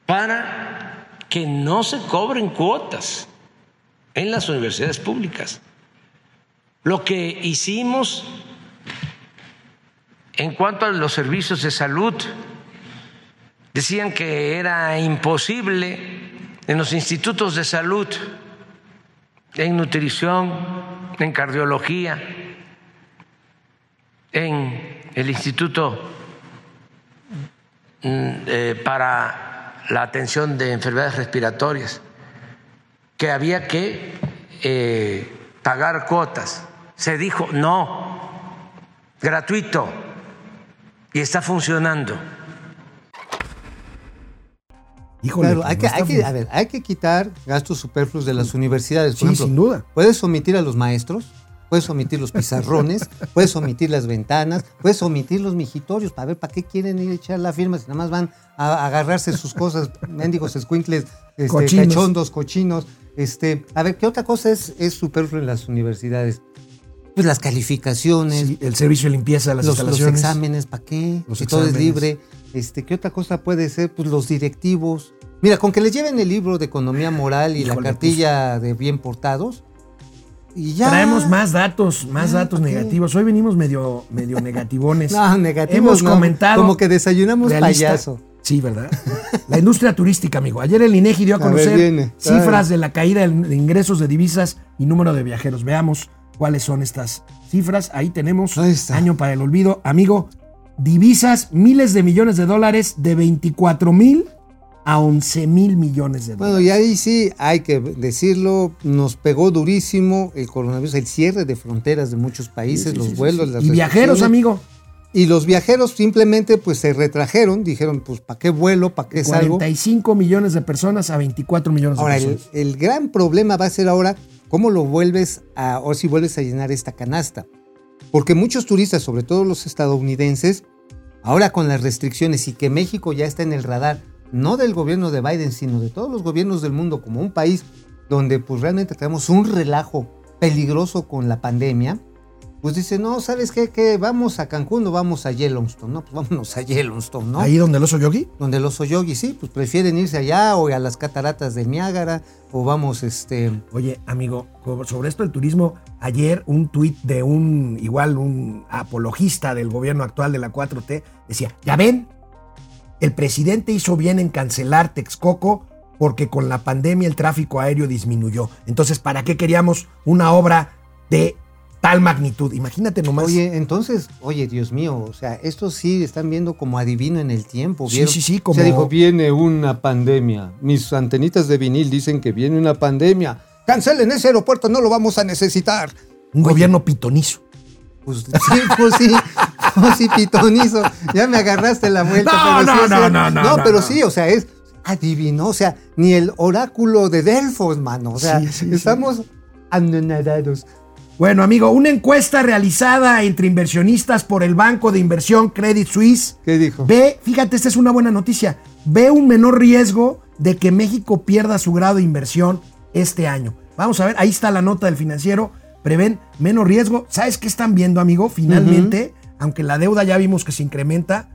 para que no se cobren cuotas en las universidades públicas. Lo que hicimos en cuanto a los servicios de salud, decían que era imposible en los institutos de salud, en nutrición, en cardiología, en el Instituto mm, eh, para la atención de enfermedades respiratorias, que había que eh, pagar cuotas. Se dijo, no, gratuito, y está funcionando. híjole. Claro, pues, hay no que, hay, que, estamos- a ver, hay que quitar gastos superfluos de las universidades. Por Sí, ejemplo, sin duda. Puedes omitir a los maestros, puedes omitir los pizarrones, puedes omitir las ventanas, puedes omitir los mijitorios para ver para qué quieren ir a echar la firma si nada más van a agarrarse sus cosas, mendigos escuincles, este, Cochinos. cachondos, cochinos. Este, a ver, ¿qué otra cosa es, es superfluo en las universidades? Pues las calificaciones, Sí, el servicio de limpieza las los, los instalaciones. exámenes, ¿para qué? Los si todo es libre. Este, ¿Qué otra cosa puede ser? Pues los directivos. Mira, con que les lleven el libro de economía moral y la Híjole, cartilla de bien portados. Y ya. Traemos más datos, más datos negativos. Hoy venimos medio, medio negativones. No, negativos. Hemos no. comentado. Como que desayunamos realista- payaso. Sí, ¿verdad? La industria turística, amigo. Ayer el INEGI dio a A ver, conocer viene. cifras de la caída de ingresos de divisas y número de viajeros. Veamos cuáles son estas cifras. Ahí tenemos Ahí año para el olvido. Amigo, divisas, miles de millones de dólares, de 24 mil a 11 mil millones de Bueno, dólares. y ahí sí hay que decirlo, nos pegó durísimo el coronavirus, el cierre de fronteras de muchos países, Sí, sí, los sí, vuelos, las Y viajeros, amigo. Y los viajeros simplemente pues se retrajeron, dijeron, pues ¿para qué vuelo? ¿Para qué salgo? 45 millones de personas a 24 millones de Ahora, el, personas. el gran problema va a ser ahora cómo lo vuelves a, o si vuelves a llenar esta canasta. Porque muchos turistas, sobre todo los estadounidenses, ahora con las restricciones y que México ya está en el radar, no del gobierno de Biden, sino de todos los gobiernos del mundo como un país donde pues realmente tenemos un relajo peligroso con la pandemia, pues dice, no, ¿sabes qué? ¿Qué? ¿Vamos a Cancún o vamos a Yellowstone? No, pues vámonos a Yellowstone, ¿no? Ahí donde el oso yogi. donde los oyogis sí, pues prefieren irse allá o a las cataratas del Niágara o vamos, este, Oye, amigo, sobre esto del turismo, ayer un tuit de un, igual, un apologista del gobierno actual de la 4T, decía, ya ven, el presidente hizo bien en cancelar Texcoco porque con la pandemia el tráfico aéreo disminuyó. Entonces, ¿para qué queríamos una obra de tal magnitud? Imagínate nomás. oye, entonces, oye, Dios mío, o sea, estos sí están viendo como adivino en el tiempo, Sí, ¿vieron? sí, sí, como- sea, dijo, viene una pandemia, mis antenitas de vinil dicen que viene una pandemia, cancelen ese aeropuerto, no lo vamos a necesitar. un gobierno pitonizo. Pues sí, pues sí, pues sí, pitonizo, ya me agarraste la vuelta. No, pero sí no, es no, no, no, no, pero sí, o sea, es adivino, o sea, ni el oráculo de Delfos, mano, o sea, Sí, sí, sí. estamos anonadados. Bueno, amigo, una encuesta realizada entre inversionistas por el banco de inversión Credit Suisse ¿Qué dijo? ve, fíjate, esta es una buena noticia, ve un menor riesgo de que México pierda su grado de inversión este año. Vamos a ver, ahí está la nota del financiero, prevén menos riesgo. ¿Sabes qué están viendo, amigo? Finalmente, aunque la deuda ya vimos que se incrementa,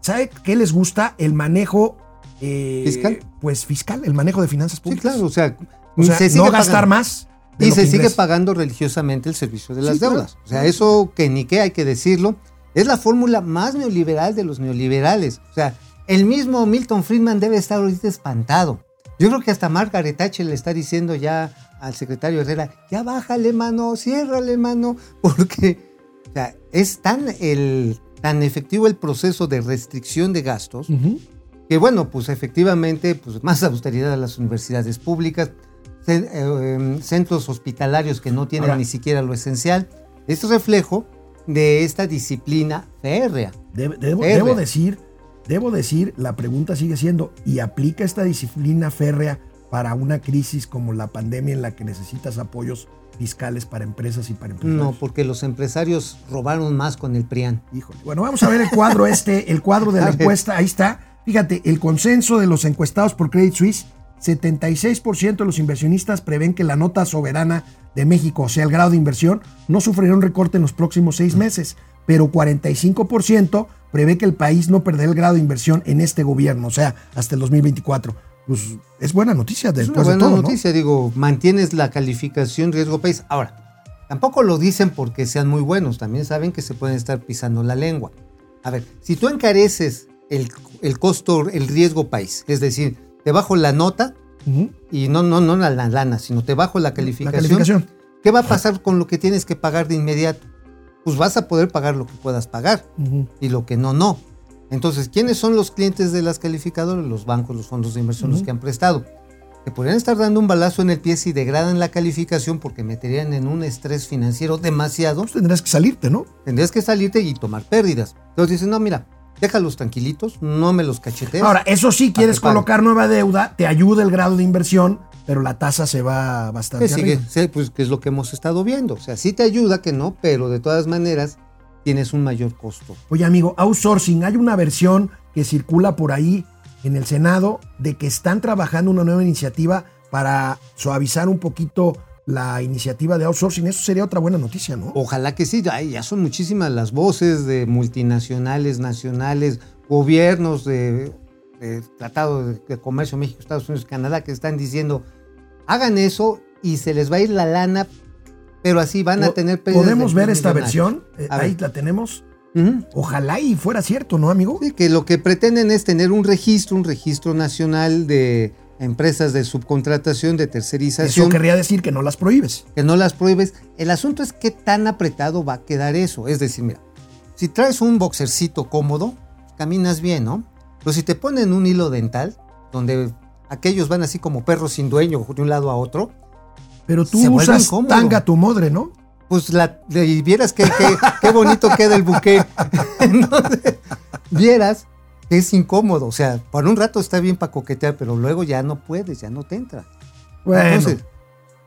¿sabe qué les gusta? El manejo eh, ¿Fiscal? Pues fiscal, el manejo de finanzas Sí, públicas. claro, o sea, O sea, se sigue no gastar pagando. más. Y se sigue ingresa. pagando religiosamente el servicio de las Sí, claro, deudas. O sea, eso que ni qué hay que decirlo, es la fórmula más neoliberal de los neoliberales. O sea, el mismo Milton Friedman debe estar ahorita espantado. Yo creo que hasta Margaret Thatcher le está diciendo ya al secretario Herrera, ya bájale mano, ciérrale mano, porque o sea, es tan, el, tan efectivo el proceso de restricción de gastos Ujú. que bueno, pues efectivamente, pues más austeridad a las universidades públicas, eh, em, centros hospitalarios que no tienen Ahora- ni siquiera lo esencial. Es reflejo de esta disciplina férrea. Deb- Debo, Férrea. debo decir, debo decir, la pregunta sigue siendo, ¿y aplica esta disciplina férrea para una crisis como la pandemia en la que necesitas apoyos fiscales para empresas y para empresarios? No, porque los empresarios robaron más con el PRIAN. Híjole. Bueno, vamos a ver el cuadro este, el cuadro de la encuesta. Ahí está. Fíjate, el consenso de los encuestados por Credit Suisse, 76% de los inversionistas prevén que la nota soberana de México, o sea, el grado de inversión, no sufrirá un recorte en los próximos seis meses, pero 45% prevé que el país no perderá el grado de inversión en este gobierno, o sea, hasta el 2024. Pues es buena noticia Es una después buena de todo, ¿no? noticia, digo, mantienes la calificación riesgo país. Ahora, tampoco lo dicen porque sean muy buenos, también saben que se pueden estar pisando la lengua. A ver, si tú encareces el, el costo, el riesgo país, es decir, te bajo la nota y no, no, no la, la lana, sino te bajo la La calificación. ¿qué va a pasar con lo que tienes que pagar de inmediato? Pues vas a poder pagar lo que puedas pagar y lo que no, no. Entonces, ¿quiénes son los clientes de las calificadoras? Los bancos, los fondos de inversión, los que han prestado. Te podrían estar dando un balazo en el pie si degradan la calificación porque meterían en un estrés financiero demasiado. Pues tendrás que salirte, ¿no? Tendrías que salirte y tomar pérdidas. Entonces dicen, no, mira, déjalos tranquilitos, no me los cachetees. Ahora, eso sí, quieres pague. colocar nueva deuda, te ayuda el grado de inversión, pero la tasa se va bastante sigue, arriba. sí, pues que es lo que hemos estado viendo. O sea, sí te ayuda que no, pero de todas maneras tienes un mayor costo. Oye, amigo, outsourcing, hay una versión que circula por ahí en el Senado de que están trabajando una nueva iniciativa para suavizar un poquito la iniciativa de outsourcing. Eso sería otra buena noticia, ¿no? Ojalá que sí, ay, ya son muchísimas las voces de multinacionales, nacionales, gobiernos de, de Tratado de, Comercio México, Estados Unidos, Canadá, que están diciendo, hagan eso y se les va a ir la lana, pero así van a tener pérdidas ¿Podemos de ver esta versión? Eh, ver. ahí la tenemos. Ojalá y fuera cierto, ¿no, amigo? Sí, que lo que pretenden es tener un registro, un registro nacional de empresas de subcontratación, de Eso tercerización. querría decir que no las prohíbes. que no las prohíbes. El asunto es qué tan apretado va a quedar eso. Es decir, mira, si traes un boxercito cómodo, caminas bien, ¿no? Pero si te ponen un hilo dental, donde aquellos van así como perros sin dueño de un lado a otro, Pero tú Se usas incómodo. tanga tu madre, ¿no? pues la, y vieras qué, qué, qué bonito queda el buque. Entonces, vieras es incómodo. O sea, por un rato está bien para coquetear, pero luego ya no puedes, ya no te entra. Bueno. Entonces,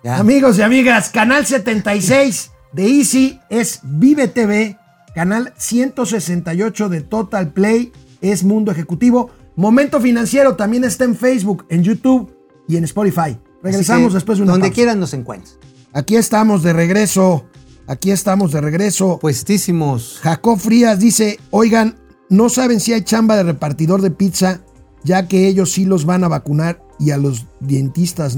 ya. Amigos y amigas, canal 76 de Easy es Vive TV, canal 168 de Total Play es Mundo Ejecutivo. Momento Financiero también está en Facebook, en YouTube y en Spotify. Regresamos después de una Donde pausa. quieran nos encuentras. Aquí estamos de regreso. Aquí estamos de regreso. Puestísimos. Jacob Frías dice, oigan, no saben si hay chamba de repartidor de pizza, ya que ellos sí los van a vacunar y a los dentistas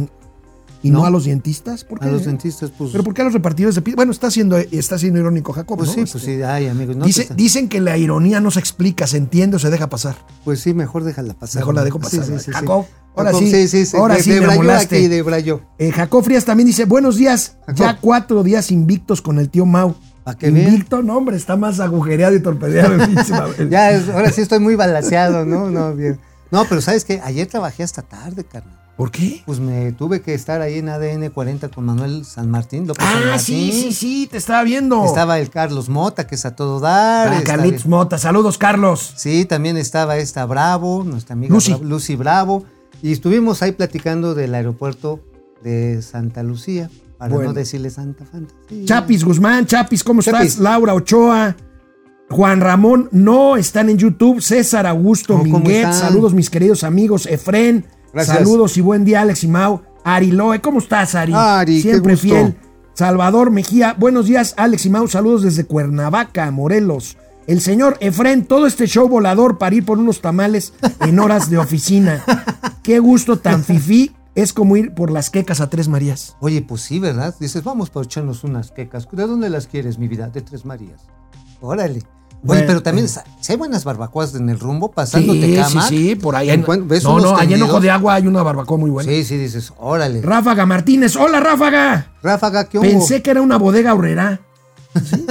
y no, No. a los dentistas. ¿Por qué? A los dentistas, pues. Pero ¿por qué a los repartidores de pizza? Bueno, está siendo, está siendo irónico Jacob. Pues ¿no? sí, Este, pues sí, ay, amigos. No dice- dicen que la ironía no se explica, se entiende o se deja pasar. Pues sí, mejor déjala pasar. Mejor la dejo pasar. Sí. Jacob, ahora sí, sí, sí, sí, ahora de- sí de me Brayo molaste. aquí, de. Eh, Jacob Frías también dice, buenos días, Jacob. ya cuatro días invictos con el tío Mau. Que vean. Invicto, no hombre, está más agujereado y torpedeado. Ya, es- ahora sí estoy muy balanceado, ¿no? No, bien. No, pero ¿sabes qué? Ayer trabajé hasta tarde, carnal. ¿Por qué? Pues me tuve que estar ahí en ADN 40 con Manuel San Martín. López Ah, sí, Martín. sí, sí, te estaba viendo. Estaba el Carlos Mota, que es a todo dar. Ah, Carlitos Mota, saludos Carlos. Sí, también estaba esta Bravo, nuestra amiga Lucy. Bravo- Lucy Bravo. Y estuvimos ahí platicando del aeropuerto de Santa Lucía, para Bueno. no decirle Santa Fantasía. Chapis Guzmán, Chapis, ¿cómo Chapis. estás? Laura Ochoa, Juan Ramón, no, están en YouTube. César Augusto ¿cómo Minguet, saludos mis queridos amigos. Efren, Gracias. saludos y buen día Alex y Mau. Ari Loe, ¿cómo estás Ari? Ari, qué Siempre gusto. fiel. Salvador Mejía, buenos días Alex y Mau, saludos desde Cuernavaca, Morelos. El señor Efren, todo este show volador para ir por unos tamales en horas de oficina. Qué gusto tan fifí es como ir por las quecas a Tres Marías. Oye, pues sí, ¿verdad? Dices, vamos para echarnos unas quecas. ¿De dónde las quieres, mi vida? De Tres Marías. Órale. Oye, Bueno, pero también, eh. si hay buenas barbacoas en el rumbo, pasándote Sí, cama. sí, sí, por ahí. hay- Encuent- ¿ves no, no, allá en? Ojo de Agua hay una barbacoa muy buena. Sí, sí, dices, órale. Ráfaga Martínez, hola Ráfaga. Ráfaga, ¿qué hubo? Pensé que era una bodega horrera. ¿Sí?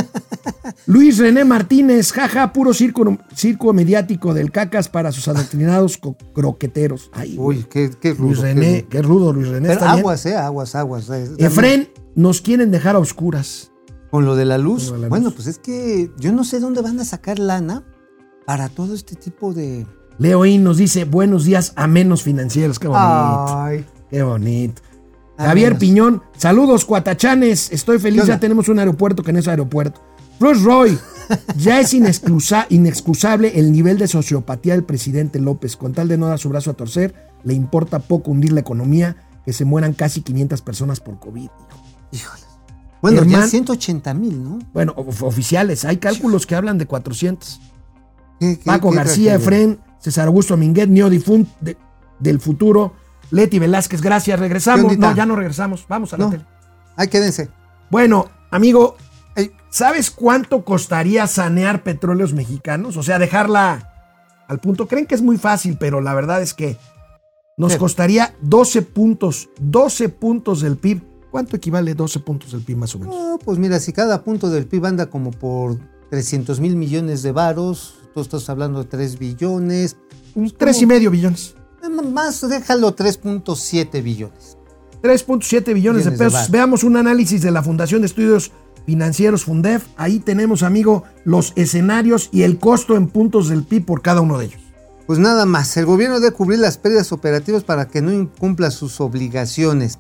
Luis René Martínez, jaja, puro circo, circo mediático del cacas para sus adoctrinados croqueteros. Ay. Uy, qué, qué rudo. Luis René, qué rudo, Luis René. Pero está bien. aguas, eh, aguas, aguas. eh. Efren, nos quieren dejar a oscuras. Con lo de la luz. De la bueno, pues es que yo no sé dónde van a sacar lana para todo este tipo de. Leoín nos dice, buenos días a menos financieros. Qué bonito. Ay. Qué bonito. Javier. Piñón, saludos cuatachanes. Estoy feliz, ¿Qué ya tenemos un aeropuerto que no es aeropuerto. Bruce Roy, ya es inexcusa- inexcusable el nivel de sociopatía del presidente López. Con tal de no dar su brazo a torcer, le importa poco hundir la economía, que se mueran casi 500 personas por COVID. Híjole. Bueno, Herman- ya 180 mil, ¿no? Bueno, of- oficiales, hay cálculos que hablan de 400. ¿Qué- qué- Paco qué García? Efren, César Augusto Minguet, Nio Difun de- del futuro, Leti Velázquez, gracias. ¿Qué Regresamos. No, ya no regresamos. Vamos a la No. tele. Ahí quédense. Bueno, amigo. ¿sabes cuánto costaría sanear petróleos mexicanos? O sea, dejarla al punto. Creen que es muy fácil, pero la verdad es que nos costaría 12 puntos, 12 puntos del PIB. ¿Cuánto equivale 12 puntos del PIB más o menos? No, pues mira, si cada punto del PIB anda como por 300 mil millones de varos, tú estás hablando de 3 billones. Tres y medio billones. Más, déjalo 3.7 billones. 3.7 billones de pesos. Veamos un análisis de la Fundación de Estudios Financieros Fundef. Ahí tenemos, amigo, los escenarios y el costo en puntos del PIB por cada uno de ellos. Pues nada más, el gobierno debe cubrir las pérdidas operativas para que no incumpla sus obligaciones.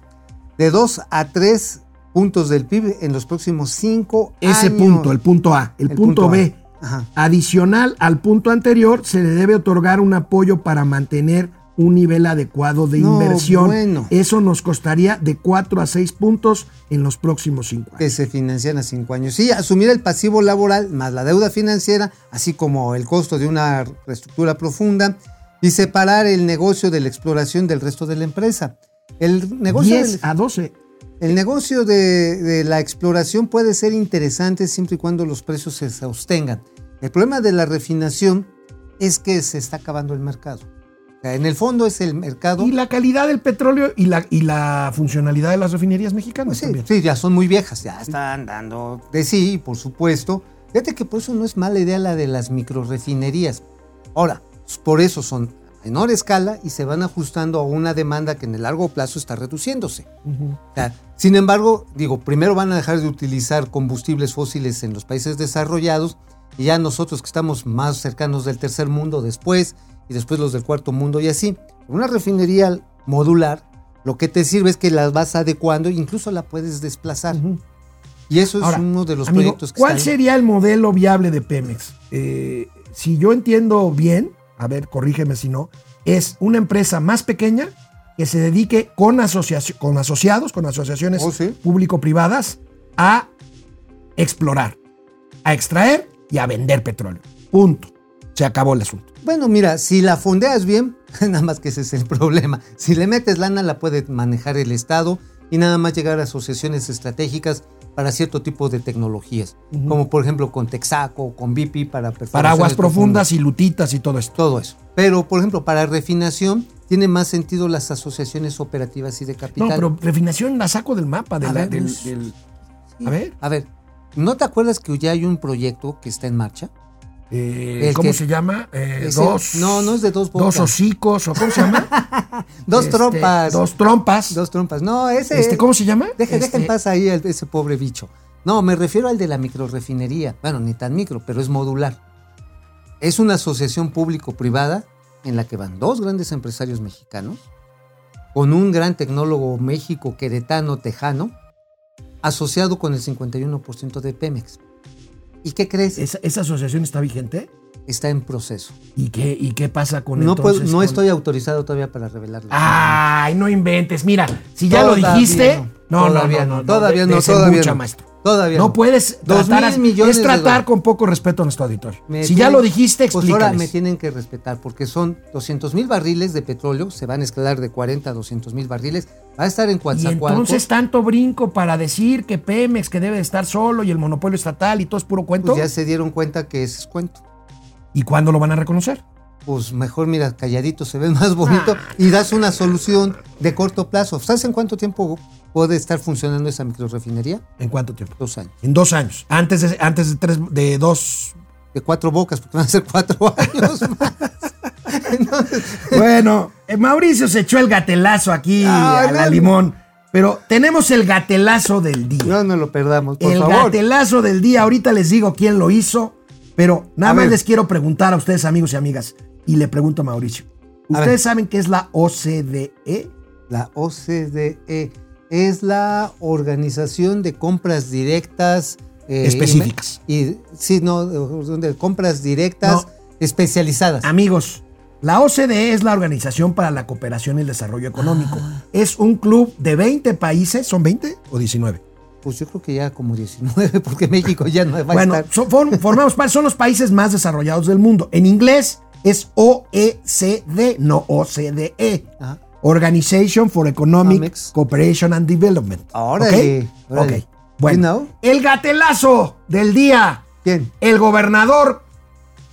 De 2 a 3 puntos del PIB en los próximos 5 años. Ese punto, el punto A. El, El punto. B. Ajá. Adicional al punto anterior, se le debe otorgar un apoyo para mantener un nivel adecuado de No, inversión. bueno. Eso nos costaría de 4 a 6 puntos en los próximos 5 años. que se financian a cinco años. Sí, asumir el pasivo laboral más la deuda financiera, así como el costo de una reestructura profunda y separar el negocio de la exploración del resto de la empresa. El negocio, 10 del- a 12. el negocio de, de la exploración puede ser interesante siempre y cuando los precios se sostengan. El problema de la refinación es que se está acabando el mercado. En el fondo es el mercado. Y la calidad del petróleo y la, y la funcionalidad de las refinerías mexicanas Pues sí, también. sí, ya son muy viejas, ya están dando de sí, por supuesto. Fíjate que por eso no es mala idea la de las microrefinerías. Ahora, pues, por eso son a menor escala y se van ajustando a una demanda que en el largo plazo está reduciéndose. Ujú. O sea, sin embargo, digo, primero van a dejar de utilizar combustibles fósiles en los países desarrollados y ya nosotros que estamos más cercanos del tercer mundo después y después los del cuarto mundo y así. Una refinería modular lo que te sirve es que la vas adecuando e incluso la puedes desplazar. Y eso es Ahora, uno de los amigo, proyectos que ¿Cuál están- sería el modelo viable de Pemex? Eh, si yo entiendo bien, a ver, corrígeme si no, es una empresa más pequeña que se dedique con, asociaci- con asociados, con asociaciones Oh, sí. público-privadas, a explorar, a extraer y a vender petróleo. Punto. Se acabó el asunto. Bueno, mira, si la fondeas bien, nada más que ese es el problema. Si le metes lana, la puede manejar el Estado y nada más llegar a asociaciones estratégicas para cierto tipo de tecnologías, como por ejemplo con Texaco con BP para Para aguas profundas y lutitas y todo esto. todo eso. Pero, por ejemplo, para refinación tiene más sentido las asociaciones operativas y de capital. No, pero refinación la saco del mapa. de A la- ver, del- del- Sí. a ver. A ver, ¿no te acuerdas que ya hay un proyecto que está en marcha? Eh, El ¿Cómo se llama? Eh, dos. No, no es de dos Dos bocas. hocicos, o ¿cómo se llama? Dos Este, trompas. Dos trompas. Dos trompas. No, ese. Este, ¿Cómo se llama? Deja, deja en Este, paz ahí al- ese pobre bicho. No, me refiero al de la microrefinería. Bueno, ni tan micro, pero es modular. Es una asociación público-privada en la que van dos grandes empresarios mexicanos, con un gran tecnólogo México queretano tejano, asociado con el 51% de Pemex. ¿Y qué crees? ¿Esa, esa asociación está vigente? Está en proceso. ¿Y qué, y qué pasa con No, puedo- entonces no con- estoy autorizado todavía para revelarlo. Ay, no inventes. Mira, si ya lo dijiste. No, no, todavía no, no, todavía no, todavía no. maestro. Todavía No no. puedes Dos tratar, mil millones es tratar con poco respeto a nuestro auditorio. Me si ya lo dijiste, Pues ahora explícales. me tienen que respetar porque son 200 mil barriles de petróleo, se van a escalar de 40 a 200 mil barriles, va a estar en y Coatzacoalcos. entonces tanto brinco para decir que Pemex que debe de estar solo y el monopolio estatal y todo es puro cuento. pues ya se dieron cuenta que ese es cuento. ¿Y cuándo lo van a reconocer? Pues mejor mira, calladito se ve más bonito y das una solución de corto plazo. ¿Sabes en cuánto tiempo puede estar funcionando esa microrefinería? ¿En cuánto tiempo? Dos años. En dos años. Antes de, antes de tres, de dos. De cuatro bocas, porque van a ser cuatro años más. Entonces, Bueno, eh, Mauricio se echó el gatelazo aquí Ah, a la no. limón. Pero tenemos el gatelazo del día. no nos lo perdamos, por el favor. gatelazo del día. Ahorita les digo quién lo hizo. Pero nada A más ver. les quiero preguntar a ustedes, amigos y amigas. Y le pregunto a Mauricio. ¿Ustedes saben qué es la OCDE? La OCDE es la Organización de Compras Directas eh, Específicas. Y, y- sí, no, de compras directas No. especializadas. Amigos, la OCDE es la Organización para la Cooperación y el Desarrollo Económico. Ah. Es un club de 20 países, ¿son 20 o 19? Pues yo creo que ya como 19, porque México ya no va Bueno, a estar. son, form- formamos parte, son los países más desarrollados del mundo. En inglés es OECD, no OCDE. Ajá. E. Organization for Economic. Cooperation and Development. Órale, ¿Ok? órale. Ok. Bueno, You know? el gatelazo del día. ¿Quién? El gobernador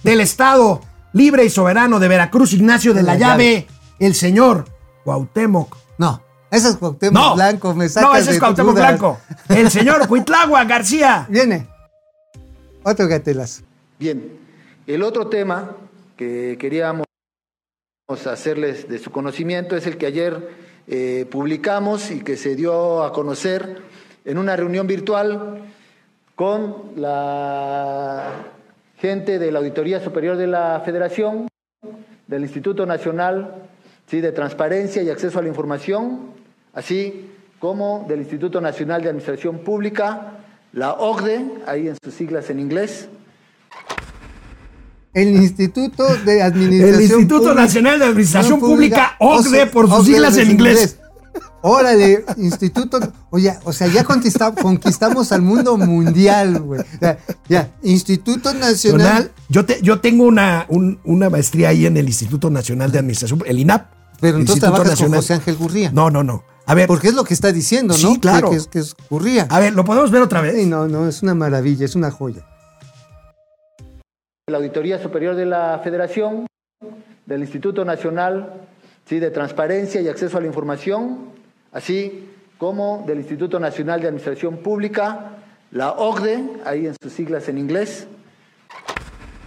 del estado libre y soberano de Veracruz, Ignacio de la La Llave, Llave. el señor Cuauhtémoc. No, ese es Cuauhtémoc No, Blanco, me sacas no, ese es Cuauhtémoc dudas. Blanco. El señor Cuitlagua García. Viene. Otro gatelazo. Bien, el otro tema que queríamos hacerles de su conocimiento es el que ayer eh, publicamos y que se dio a conocer en una reunión virtual con la gente de la Auditoría Superior de la Federación, del Instituto Nacional ¿sí? de Transparencia y Acceso a la Información, así como del Instituto Nacional de Administración Pública, la OCDE, ahí en sus siglas en inglés, El Instituto de Administración El Instituto Pública- Nacional de Administración Pública, OCDE, OCDE, por sus siglas en inglés. Órale, Instituto. Oye, o sea, ya conquista- conquistamos al mundo mundial, güey. Ya, ya, Instituto Nacional. Nacional. Yo, te- yo tengo una, un- una maestría ahí en el Instituto Nacional de Administración, el INAP. Pero entonces trabajas con José Ángel Gurría. No, no, no. A ver, Porque es lo que está diciendo, ¿no? Sí, claro. Que, Gurría. a ver, ¿lo podemos ver otra vez? Sí, no, no, es una maravilla, es una joya. la Auditoría Superior de la Federación, del Instituto Nacional ¿sí? de Transparencia y Acceso a la Información, así como del Instituto Nacional de Administración Pública, la OCDE, ahí en sus siglas en inglés,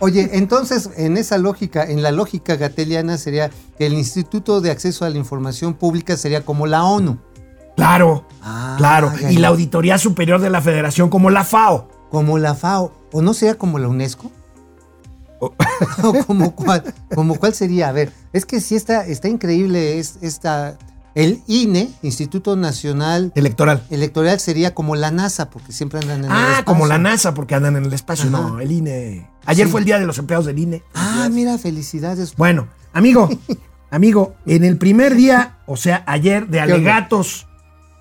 Oye, entonces, en esa lógica, en la lógica gateliana sería que el Instituto de Acceso a la Información Pública sería como la ONU. Claro, Ah, claro. ya, Y la Auditoría Superior de la Federación como la FAO. como la FAO, o no sería como la UNESCO. Oh. O como cuál, como cuál sería, a ver, es que sí está, está increíble es, esta, el INE, Instituto Nacional Electoral. Electoral, sería como la NASA, porque siempre andan en el Ah, espacio. como la NASA, porque andan en el espacio. Ajá. No, el INE. Ayer Sí. fue el día de los empleados del INE. Ah, mira, felicidades. Bueno, amigo, amigo, en el primer día, o sea, ayer, de alegatos,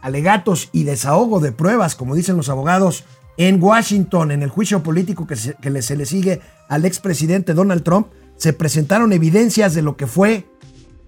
alegatos y desahogo de pruebas, como dicen los abogados, en Washington, en el juicio político que se, que se le sigue al expresidente Donald Trump, se presentaron evidencias de lo que fue,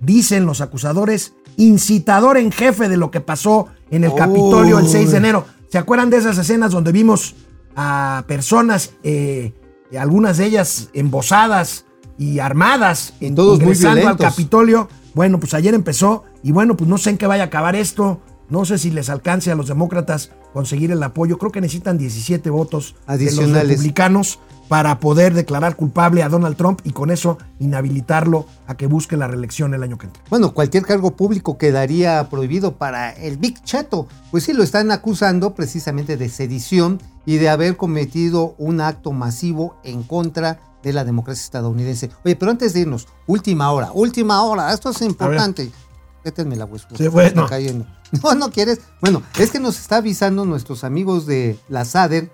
dicen los acusadores, incitador en jefe de lo que pasó en el Capitolio el 6 de enero. ¿Se acuerdan de esas escenas donde vimos a personas, eh, algunas de ellas embosadas y armadas, en, Todos muy ingresando al. Capitolio? Bueno, pues ayer empezó y bueno, pues no sé en qué vaya a acabar esto. No sé si les alcance a los demócratas conseguir el apoyo. Creo que necesitan 17 votos de los Adicionales. republicanos para poder declarar culpable a Donald Trump y con eso inhabilitarlo a que busque la reelección el año que entra. Bueno, cualquier cargo público quedaría prohibido para el Big Chato. Pues sí, lo están acusando precisamente de sedición y de haber cometido un acto masivo en contra de la democracia estadounidense. Oye, pero antes de irnos, última hora, última hora, esto es importante. Méteme la hueso. Sí, bueno. No, no quieres. Bueno, es que nos está avisando nuestros amigos de la SADER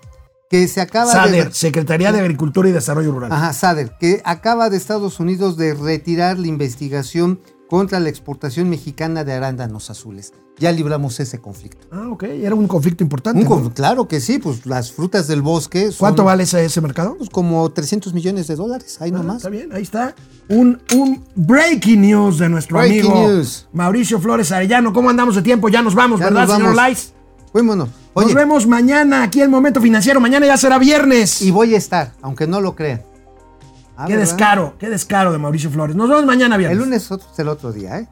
que se acaba SADER, de. Secretaría de Agricultura y Desarrollo Rural. Ajá, SADER, que acaba de Estados Unidos de retirar la investigación contra la exportación mexicana de arándanos azules. Ya libramos ese conflicto. Ah, ok. Era un conflicto importante. Un ¿no? con- claro que sí, pues las frutas del bosque son ¿Cuánto vale ese, ese mercado? pues, como 300 millones de dólares, ahí Ah, nomás. Está bien, ahí está. Un, un breaking news de nuestro Breaking amigo news. Mauricio Flores Arellano. ¿Cómo andamos de tiempo? Ya nos vamos, Ya ¿verdad, nos señor vamos. Lais? Vámonos. Nos vemos mañana aquí en Momento Financiero. Mañana ya será viernes. y voy a estar, aunque no lo crean. Ah, qué ¿verdad? descaro, qué descaro de Mauricio Flores. Nos vemos mañana viernes. El lunes es el otro día, ¿eh?